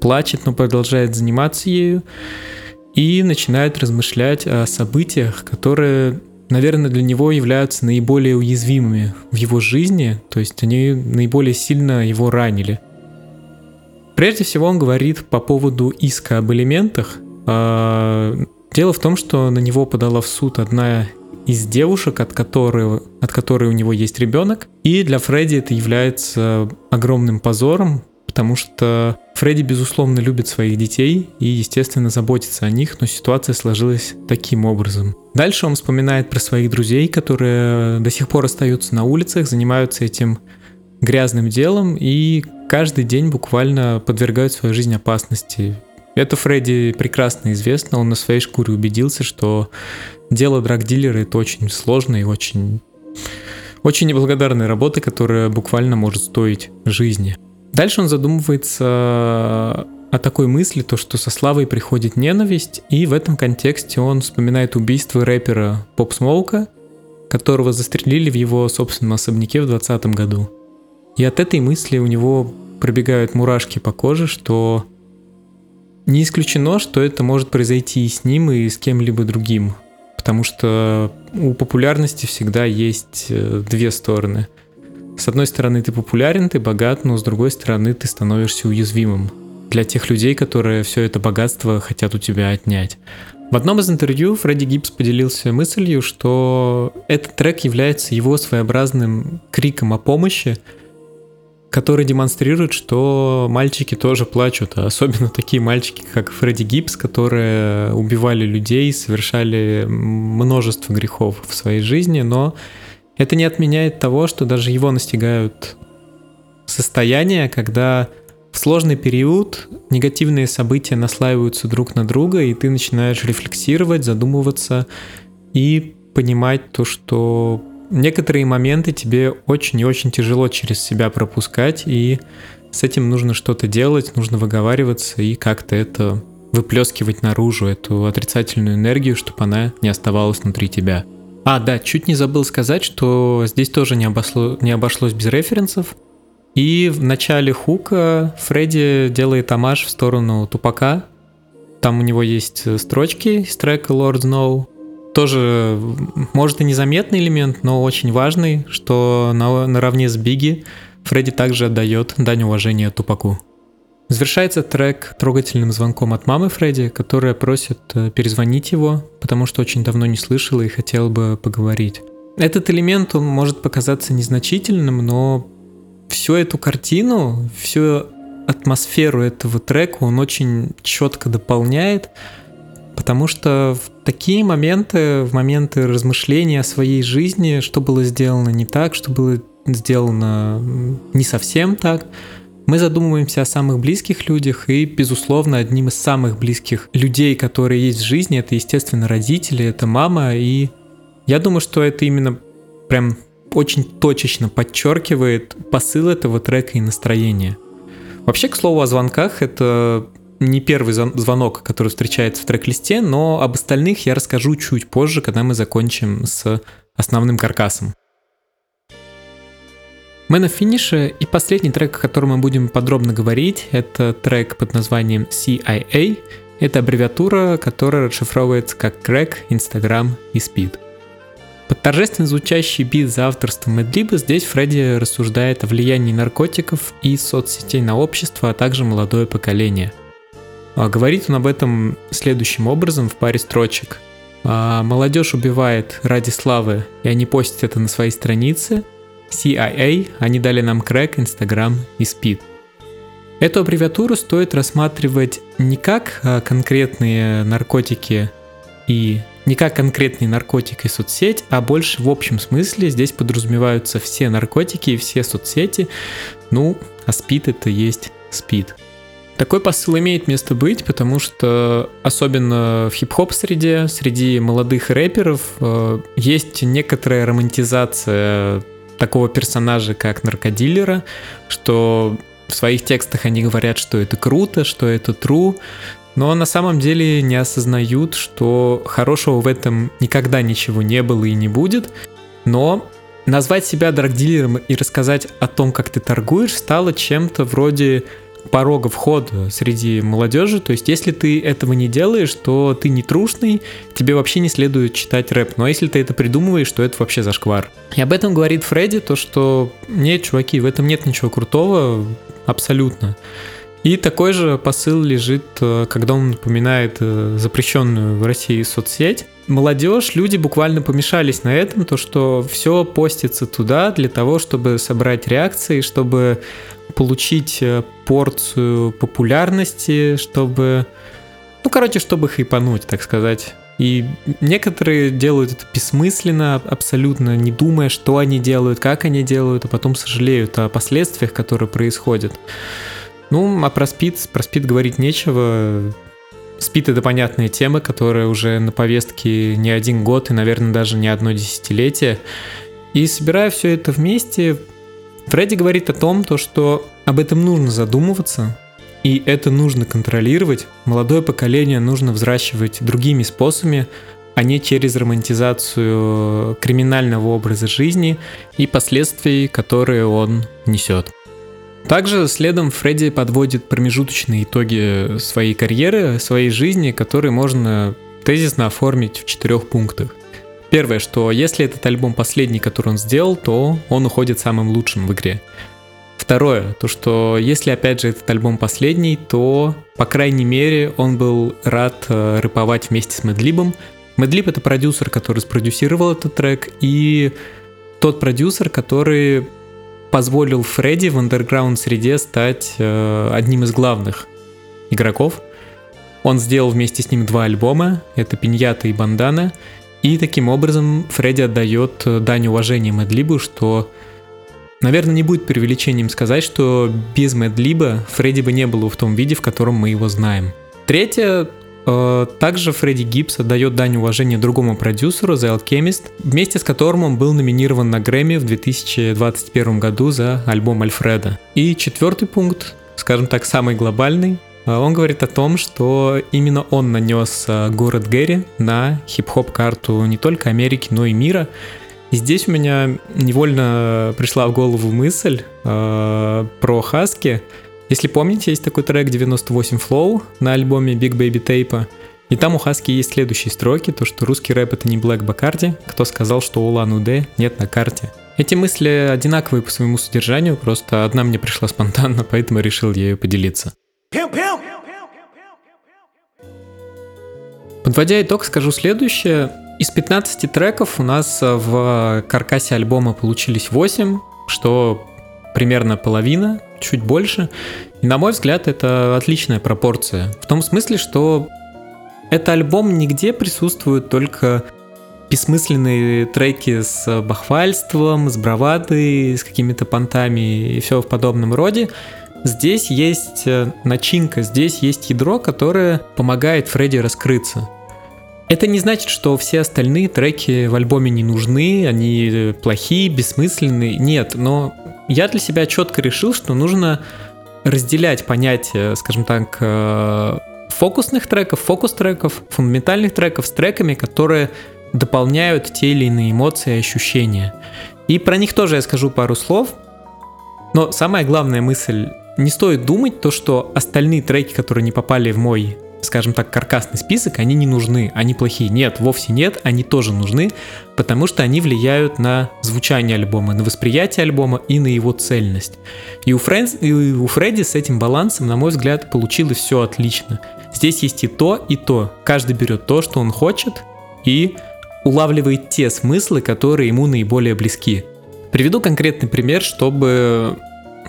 плачет, но продолжает заниматься ею и начинает размышлять о событиях, которые наверное, для него являются наиболее уязвимыми в его жизни, то есть они наиболее сильно его ранили. Прежде всего он говорит по поводу иска об элементах. А, дело в том, что на него подала в суд одна из девушек, от которой, от которой у него есть ребенок. И для Фредди это является огромным позором, потому что Фредди, безусловно, любит своих детей и, естественно, заботится о них, но ситуация сложилась таким образом. Дальше он вспоминает про своих друзей, которые до сих пор остаются на улицах, занимаются этим грязным делом и каждый день буквально подвергают свою жизнь опасности. Это Фредди прекрасно известно, он на своей шкуре убедился, что дело драгдилера это очень сложная и очень, очень неблагодарная работа, которая буквально может стоить жизни. Дальше он задумывается о такой мысли, то что со славой приходит ненависть, и в этом контексте он вспоминает убийство рэпера Поп Смоука, которого застрелили в его собственном особняке в 2020 году. И от этой мысли у него пробегают мурашки по коже, что не исключено, что это может произойти и с ним, и с кем-либо другим. Потому что у популярности всегда есть э, две стороны – с одной стороны, ты популярен, ты богат, но с другой стороны, ты становишься уязвимым. для тех людей, которые все это богатство хотят у тебя отнять. В одном из интервью Фредди Гибс поделился мыслью, что этот трек является его своеобразным криком о помощи, который демонстрирует, что мальчики тоже плачут, а особенно такие мальчики, как Фредди Гибс, которые убивали людей, совершали множество грехов в своей жизни, но это не отменяет того, что даже его настигают состояния, когда в сложный период негативные события наслаиваются друг на друга, и ты начинаешь рефлексировать, задумываться и понимать то, что некоторые моменты тебе очень и очень тяжело через себя пропускать, и с этим нужно что-то делать, нужно выговариваться и как-то это выплескивать наружу, эту отрицательную энергию, чтобы она не оставалась внутри тебя. А, да, чуть не забыл сказать, что здесь тоже не, обошло, не обошлось без референсов. И в начале хука Фредди делает амаш в сторону Тупака. Там у него есть строчки из трека Lord Snow. Тоже, может, и незаметный элемент, но очень важный, что на, наравне с Бигги Фредди также отдает дань уважения Тупаку. Завершается трек трогательным звонком от мамы Фредди, которая просит э, перезвонить его, потому что очень давно не слышала и хотела бы поговорить. Этот элемент, он может показаться незначительным, но всю эту картину, всю атмосферу этого трека он очень четко дополняет, потому что в такие моменты, в моменты размышления о своей жизни, что было сделано не так, что было сделано не совсем так, мы задумываемся о самых близких людях, и, безусловно, одним из самых близких людей, которые есть в жизни, это, естественно, родители, это мама, и я думаю, что это именно прям очень точечно подчеркивает посыл этого трека и настроение. Вообще, к слову о звонках, это не первый звонок, который встречается в трек-листе, но об остальных я расскажу чуть позже, когда мы закончим с основным каркасом. Мы на финише, и последний трек, о котором мы будем подробно говорить, это трек под названием CIA. Это аббревиатура, которая расшифровывается как Crack, Instagram и Speed. Под торжественно звучащий бит за авторством Мэдлиба здесь Фредди рассуждает о влиянии наркотиков и соцсетей на общество, а также молодое поколение. А говорит он об этом следующим образом в паре строчек. А, Молодежь убивает ради славы, и они постят это на своей странице. CIA, они дали нам крэк, Instagram и Speed. Эту аббревиатуру стоит рассматривать не как а, конкретные наркотики и не как конкретный наркотик и соцсеть, а больше в общем смысле здесь подразумеваются все наркотики и все соцсети. Ну, а спид это есть спид. Такой посыл имеет место быть, потому что особенно в хип-хоп среде, среди молодых рэперов э, есть некоторая романтизация такого персонажа, как наркодилера, что в своих текстах они говорят, что это круто, что это true, но на самом деле не осознают, что хорошего в этом никогда ничего не было и не будет, но назвать себя драгдилером и рассказать о том, как ты торгуешь, стало чем-то вроде порога входа среди молодежи. То есть, если ты этого не делаешь, то ты не трушный, тебе вообще не следует читать рэп. Но если ты это придумываешь, то это вообще зашквар. И об этом говорит Фредди, то что нет, чуваки, в этом нет ничего крутого, абсолютно. И такой же посыл лежит, э, когда он напоминает э, запрещенную в России соцсеть. Молодежь, люди буквально помешались на этом, то что все постится туда для того, чтобы собрать реакции, чтобы получить э, порцию популярности, чтобы, ну, короче, чтобы хайпануть, так сказать. И некоторые делают это бессмысленно, абсолютно не думая, что они делают, как они делают, а потом сожалеют о последствиях, которые происходят. Ну, а про спид, про спид говорить нечего. Спид — это понятная тема, которая уже на повестке не один год и, наверное, даже не одно десятилетие. И собирая все это вместе, Фредди говорит о том, то, что об этом нужно задумываться, и это нужно контролировать. Молодое поколение нужно взращивать другими способами, а не через романтизацию криминального образа жизни и последствий, которые он несет. Также следом Фредди подводит промежуточные итоги своей карьеры, своей жизни, которые можно тезисно оформить в четырех пунктах. Первое, что если этот альбом последний, который он сделал, то он уходит самым лучшим в игре. Второе, то что если опять же этот альбом последний, то, по крайней мере, он был рад э, рэповать вместе с Мэдлибом. Мэдлиб это продюсер, который спродюсировал этот трек, и тот продюсер, который позволил Фредди в андерграунд среде стать э, одним из главных игроков. Он сделал вместе с ним два альбома, это «Пиньята» и «Бандана», и таким образом Фредди отдает э, дань уважения Мэдлибу, что, наверное, не будет преувеличением сказать, что без Мэдлиба Фредди бы не было в том виде, в котором мы его знаем. Третье, также Фредди Гибс отдает дань уважения другому продюсеру, The Alchemist, вместе с которым он был номинирован на Грэмми в 2021 году за альбом Альфреда. И четвертый пункт, скажем так, самый глобальный, а он говорит о том, что именно он нанес а, город Гэри на хип-хоп карту не только Америки, но и мира. И здесь у меня невольно пришла в голову мысль э, про Хаски. Если помните, есть такой трек 98 Flow на альбоме Big Baby Tape. И там у Хаски есть следующие строки, то что русский рэп это не Блэк Бакарди, кто сказал, что Улан Удэ нет на карте. Эти мысли одинаковые по своему содержанию, просто одна мне пришла спонтанно, поэтому решил ею поделиться. Подводя итог, скажу следующее. Из 15 треков у нас в каркасе альбома получились 8, что примерно половина, чуть больше. И на мой взгляд, это отличная пропорция. В том смысле, что это альбом нигде присутствуют только бессмысленные треки с бахвальством, с бравадой, с какими-то понтами и все в подобном роде. Здесь есть э, начинка, здесь есть ядро, которое помогает Фредди раскрыться. Это не значит, что все остальные треки в альбоме не нужны, они плохие, бессмысленные. Нет, но я для себя четко решил, что нужно разделять понятие, скажем так, э, фокусных треков, фокус-треков, фундаментальных треков с треками, которые дополняют те или иные эмоции и ощущения. И про них тоже я скажу пару слов. Но самая главная мысль не стоит думать то, что остальные треки, которые не попали в мой скажем так, каркасный список, они не нужны, они плохие. Нет, вовсе нет, они тоже нужны, потому что они влияют на звучание альбома, на восприятие альбома и на его цельность. И у, Фрэнс, и у Фредди с этим балансом, на мой взгляд, получилось все отлично. Здесь есть и то, и то. Каждый берет то, что он хочет, и улавливает те смыслы, которые ему наиболее близки. Приведу конкретный пример, чтобы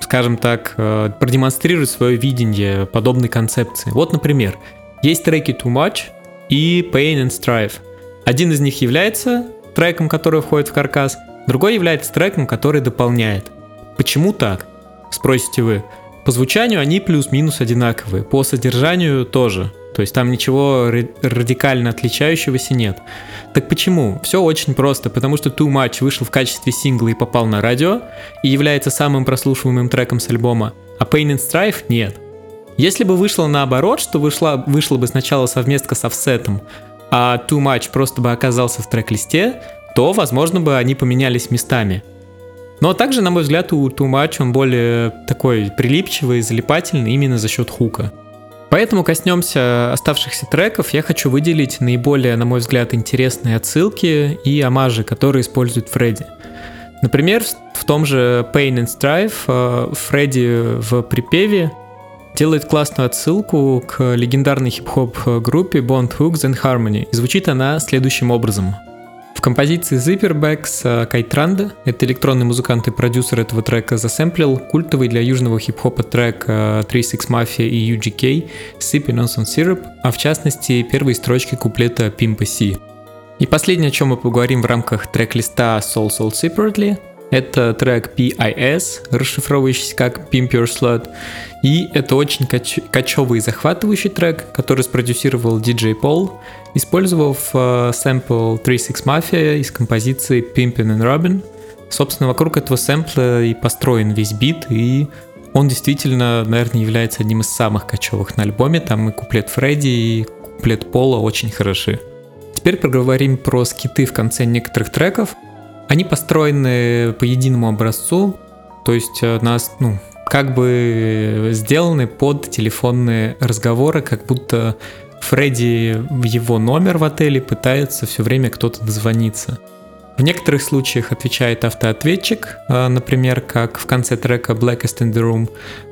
скажем так, э, продемонстрировать свое видение подобной концепции. Вот, например, есть треки Too Much и Pain and Strife. Один из них является треком, который входит в каркас, другой является треком, который дополняет. Почему так? Спросите вы. По звучанию они плюс-минус одинаковые, по содержанию тоже. То есть там ничего радикально отличающегося нет. Так почему? Все очень просто, потому что Too Much вышел в качестве сингла и попал на радио, и является самым прослушиваемым треком с альбома, а Pain and Strife нет. Если бы вышло наоборот, что вышла, вышла бы сначала совместка с офсетом, а Too Much просто бы оказался в трек-листе, то, возможно, бы они поменялись местами. Но также, на мой взгляд, у Too Much он более такой прилипчивый, залипательный именно за счет хука. Поэтому коснемся оставшихся треков. Я хочу выделить наиболее, на мой взгляд, интересные отсылки и амажи, которые использует Фредди. Например, в том же Pain and Strife э, Фредди в припеве делает классную отсылку к легендарной хип-хоп группе Bond Hooks and Harmony. И звучит она следующим образом. В композиции Zipperbacks Кайтранда, это электронный музыкант и продюсер этого трека, засэмплил культовый для южного хип-хопа трек 36 Mafia и UGK Sipping on Some Syrup, а в частности первые строчки куплета Pimpa C. И последнее, о чем мы поговорим в рамках трек-листа Soul Soul Separately, это трек PIS, расшифровывающийся как Pimp Your Slut. И это очень кач- качевый и захватывающий трек, который спродюсировал DJ Paul, использовав э, сэмпл 36 Mafia из композиции Pimpin' and Robin. Собственно, вокруг этого сэмпла и построен весь бит, и он действительно, наверное, является одним из самых качевых на альбоме. Там и куплет Фредди, и куплет Пола очень хороши. Теперь поговорим про скиты в конце некоторых треков. Они построены по единому образцу, то есть э, нас, ну, как бы сделаны под телефонные разговоры, как будто Фредди в его номер в отеле пытается все время кто-то дозвониться. В некоторых случаях отвечает автоответчик, э, например, как в конце трека Blackest in the Room,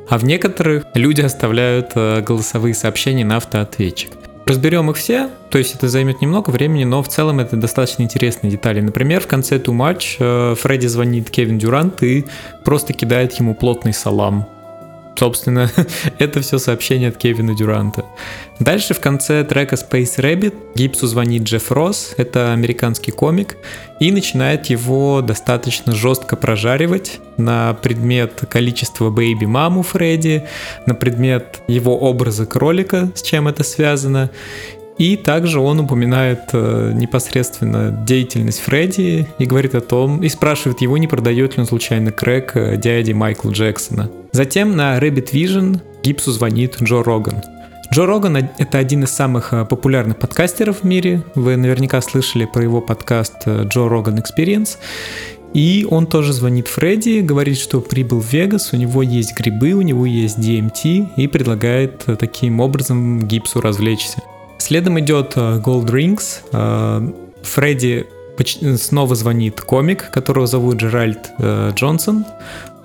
а в некоторых люди оставляют э, голосовые сообщения на автоответчик. Разберем их все, то есть это займет немного времени, но в целом это достаточно интересные детали. Например, в конце Too Much э, Фредди звонит Кевин Дюрант и просто кидает ему плотный салам. Собственно, это все сообщение от Кевина Дюранта. Дальше в конце трека Space Rabbit Гипсу звонит Джефф Росс, это американский комик, и начинает его достаточно жестко прожаривать на предмет количества бэйби-маму Фредди, на предмет его образа кролика, с чем это связано, и также он упоминает э, непосредственно деятельность Фредди и говорит о том, и спрашивает его, не продает ли он случайно крэк э, дяди Майкла Джексона. Затем на Rabbit Vision Гипсу звонит Джо Роган. Джо Роган — это один из самых э, популярных подкастеров в мире. Вы наверняка слышали про его подкаст Джо Роган Experience. И он тоже звонит Фредди, говорит, что прибыл в Вегас, у него есть грибы, у него есть DMT и предлагает таким образом гипсу развлечься. Следом идет э, Gold Rings. Э, Фредди снова звонит комик, которого зовут Джеральд э, Джонсон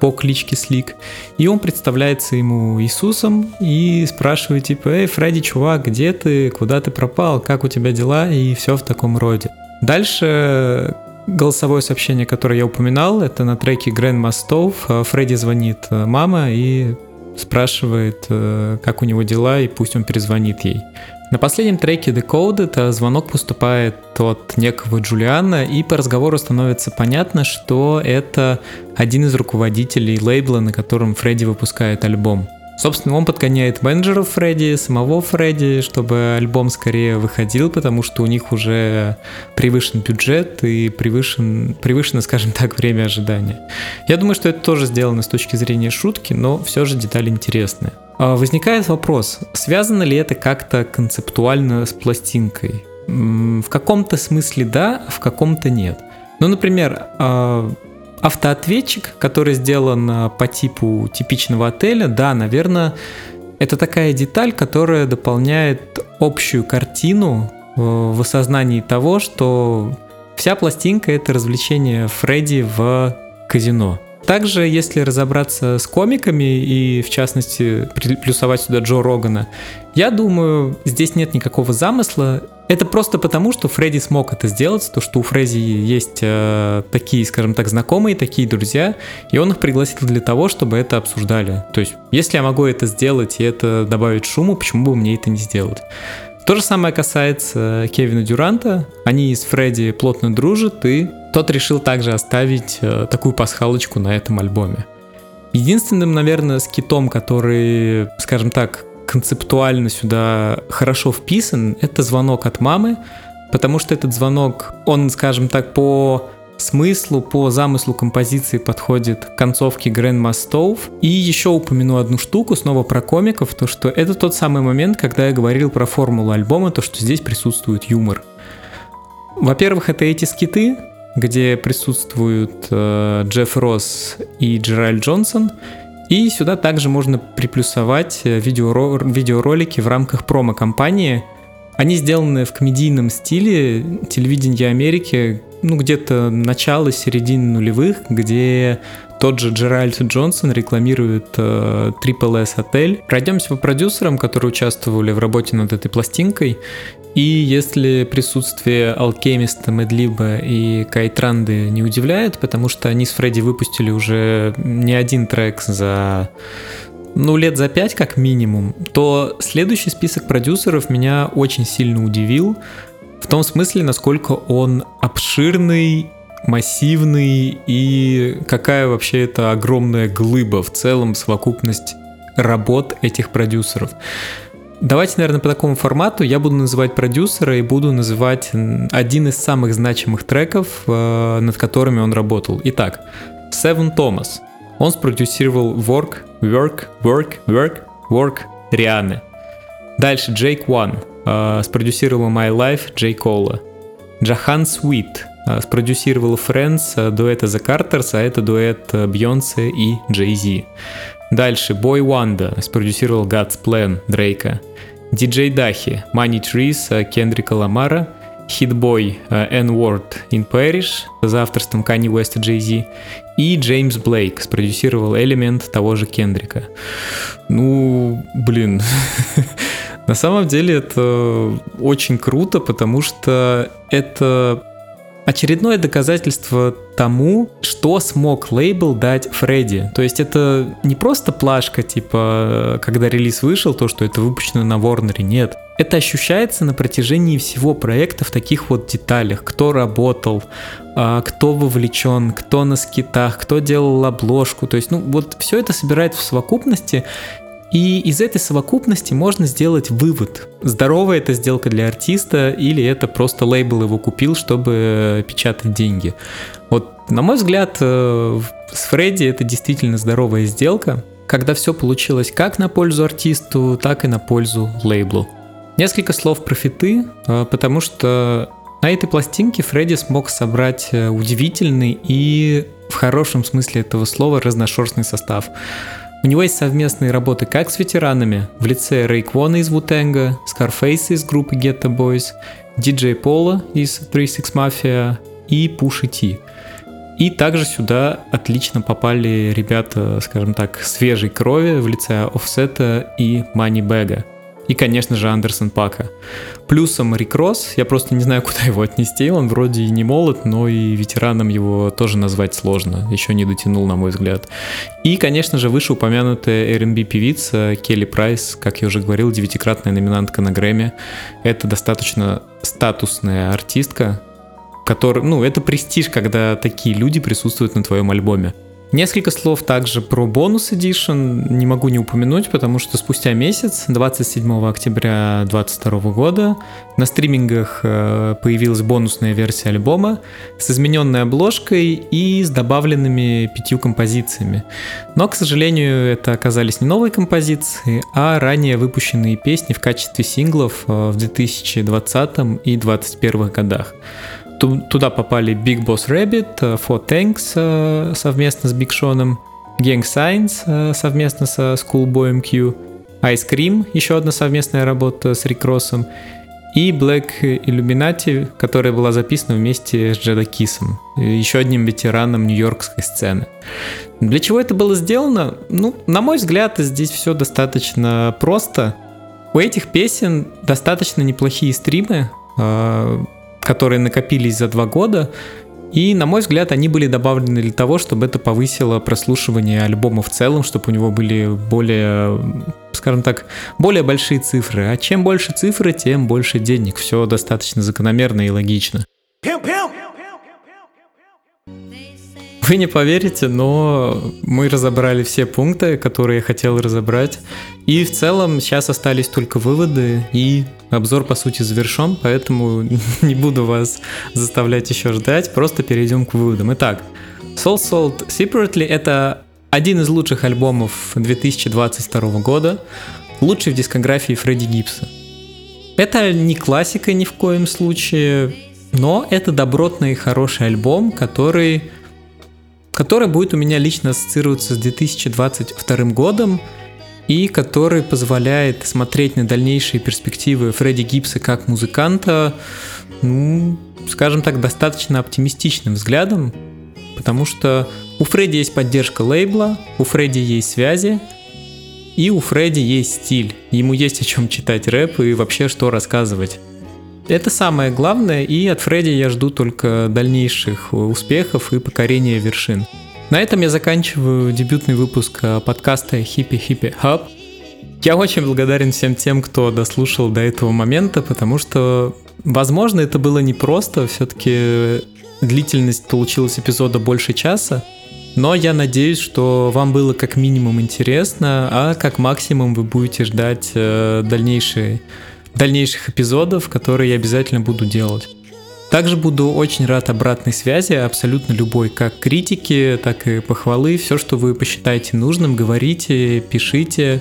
по кличке Слик. И он представляется ему Иисусом и спрашивает типа, эй, Фредди, чувак, где ты, куда ты пропал, как у тебя дела и все в таком роде. Дальше голосовое сообщение, которое я упоминал, это на треке Гранд Мостов. Фредди звонит мама и спрашивает, как у него дела, и пусть он перезвонит ей. На последнем треке Decoded звонок поступает от некого Джулиана, и по разговору становится понятно, что это один из руководителей лейбла, на котором Фредди выпускает альбом. Собственно, он подгоняет менеджеров Фредди, самого Фредди, чтобы альбом скорее выходил, потому что у них уже превышен бюджет и превышен, превышено, скажем так, время ожидания. Я думаю, что это тоже сделано с точки зрения шутки, но все же деталь интересная. А, возникает вопрос, связано ли это как-то концептуально с пластинкой? В каком-то смысле да, в каком-то нет. Ну, например, а, автоответчик, который сделан а, по типу типичного отеля, да, наверное, это такая деталь, которая дополняет общую картину в осознании того, что вся пластинка — это развлечение Фредди в казино. Также, если разобраться с комиками и, в частности, плюсовать сюда Джо Рогана, я думаю, здесь нет никакого замысла. Это просто потому, что Фредди смог это сделать, то, что у Фредди есть э, такие, скажем так, знакомые, такие друзья, и он их пригласил для того, чтобы это обсуждали. То есть, если я могу это сделать и это добавить шуму, почему бы мне это не сделать? То же самое касается Кевина Дюранта. Они с Фредди плотно дружат, и тот решил также оставить э, такую пасхалочку на этом альбоме. Единственным, наверное, скитом, который, скажем так, концептуально сюда хорошо вписан, это звонок от мамы, потому что этот звонок, он, скажем так, по смыслу, по замыслу композиции подходит к концовке Grand Мостов. И еще упомяну одну штуку, снова про комиков, то что это тот самый момент, когда я говорил про формулу альбома, то что здесь присутствует юмор. Во-первых, это эти скиты, где присутствуют э, Джефф Росс и Джеральд Джонсон. И сюда также можно приплюсовать э, видеоро- видеоролики в рамках промо-компании. Они сделаны в комедийном стиле телевидения Америки, ну, где-то начало, середины нулевых, где тот же Джеральд Джонсон рекламирует э, Triple S отель. Пройдемся по продюсерам, которые участвовали в работе над этой пластинкой. И если присутствие Алкемиста, Медлиба и Кайтранды не удивляет, потому что они с Фредди выпустили уже не один трек за ну, лет за пять как минимум, то следующий список продюсеров меня очень сильно удивил. В том смысле, насколько он обширный, массивный и какая вообще это огромная глыба в целом совокупность работ этих продюсеров. Давайте, наверное, по такому формату я буду называть продюсера и буду называть один из самых значимых треков, э, над которыми он работал. Итак, Севен Томас. Он спродюсировал Work, Work, Work, Work, Work Рианы. Дальше Джейк One э, спродюсировала My Life Джей Кола. Джахан Свит э, спродюсировала Friends э, дуэта The Carters, а это дуэт Бьонсе и Джей Зи. Дальше Boy Wanda спродюсировал God's Plan Дрейка. Диджей Дахи, Money Trees Кендрика Ламара Hitboy uh, N-Word in Parish за авторством Kanye West и Jay-Z, и Джеймс Блейк спродюсировал элемент того же Кендрика. Ну, блин, на самом деле это очень круто, потому что это очередное доказательство тому, что смог лейбл дать Фредди. То есть это не просто плашка, типа, когда релиз вышел, то, что это выпущено на Warner, нет. Это ощущается на протяжении всего проекта в таких вот деталях. Кто работал, а, кто вовлечен, кто на скитах, кто делал обложку. То есть, ну, вот все это собирает в совокупности, и из этой совокупности можно сделать вывод, здоровая это сделка для артиста или это просто лейбл его купил, чтобы печатать деньги. Вот, на мой взгляд, э, с Фредди это действительно здоровая сделка, когда все получилось как на пользу артисту, так и на пользу лейблу. Несколько слов про фиты, э, потому что на этой пластинке Фредди смог собрать э, удивительный и в хорошем смысле этого слова разношерстный состав. У него есть совместные работы как с ветеранами в лице Рейквона из Вутенга, Скарфейса из группы Ghetto Boys, Диджей Пола из 36 Mafia и Пуши Ти. И также сюда отлично попали ребята, скажем так, свежей крови в лице Офсета и Мани Бэга и, конечно же, Андерсон Пака. Плюсом Рик Росс, я просто не знаю, куда его отнести, он вроде и не молод, но и ветераном его тоже назвать сложно, еще не дотянул, на мой взгляд. И, конечно же, вышеупомянутая R&B певица Келли Прайс, как я уже говорил, девятикратная номинантка на Грэмми. Это достаточно статусная артистка, который, ну, это престиж, когда такие люди присутствуют на твоем альбоме. Несколько слов также про бонус Edition не могу не упомянуть, потому что спустя месяц, 27 октября 2022 года, на стримингах э, появилась бонусная версия альбома с измененной обложкой и с добавленными пятью композициями. Но, к сожалению, это оказались не новые композиции, а ранее выпущенные песни в качестве синглов э, в 2020 и 2021 годах. Туда попали Big Boss Rabbit, э, Four Tanks э, совместно с Big Sean, Gang Signs э, совместно со Schoolboy Q, Ice Cream, еще одна совместная работа с Рик Россом, и Black Illuminati, которая была записана вместе с Джеда Кисом, еще одним ветераном нью-йоркской сцены. Для чего это было сделано? Ну, на мой взгляд, здесь все достаточно просто. У этих песен достаточно неплохие стримы, которые накопились за два года. И, на мой взгляд, они были добавлены для того, чтобы это повысило прослушивание альбома в целом, чтобы у него были более, скажем так, более большие цифры. А чем больше цифры, тем больше денег. Все достаточно закономерно и логично. Вы не поверите, но мы разобрали все пункты, которые я хотел разобрать. И в целом сейчас остались только выводы, и обзор по сути завершен, поэтому не буду вас заставлять еще ждать, просто перейдем к выводам. Итак, Soul Sold Separately это один из лучших альбомов 2022 года, лучший в дискографии Фредди Гибса. Это не классика ни в коем случае, но это добротный и хороший альбом, который который будет у меня лично ассоциироваться с 2022 годом и который позволяет смотреть на дальнейшие перспективы Фредди Гибса как музыканта, ну, скажем так, достаточно оптимистичным взглядом, потому что у Фредди есть поддержка лейбла, у Фредди есть связи, и у Фредди есть стиль. Ему есть о чем читать рэп и вообще что рассказывать. Это самое главное, и от Фредди я жду только дальнейших успехов и покорения вершин. На этом я заканчиваю дебютный выпуск э, подкаста Hippie Hippie Hub. Я очень благодарен всем тем, кто дослушал до этого момента, потому что, возможно, это было непросто, все-таки длительность получилась эпизода больше часа, но я надеюсь, что вам было как минимум интересно, а как максимум вы будете ждать э, дальнейшие дальнейших эпизодов, которые я обязательно буду делать. Также буду очень рад обратной связи, абсолютно любой, как критики, так и похвалы, все, что вы посчитаете нужным, говорите, пишите.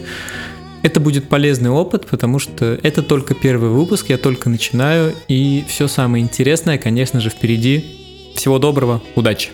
Это будет полезный опыт, потому что это только первый выпуск, я только начинаю, и все самое интересное, конечно же, впереди. Всего доброго, удачи!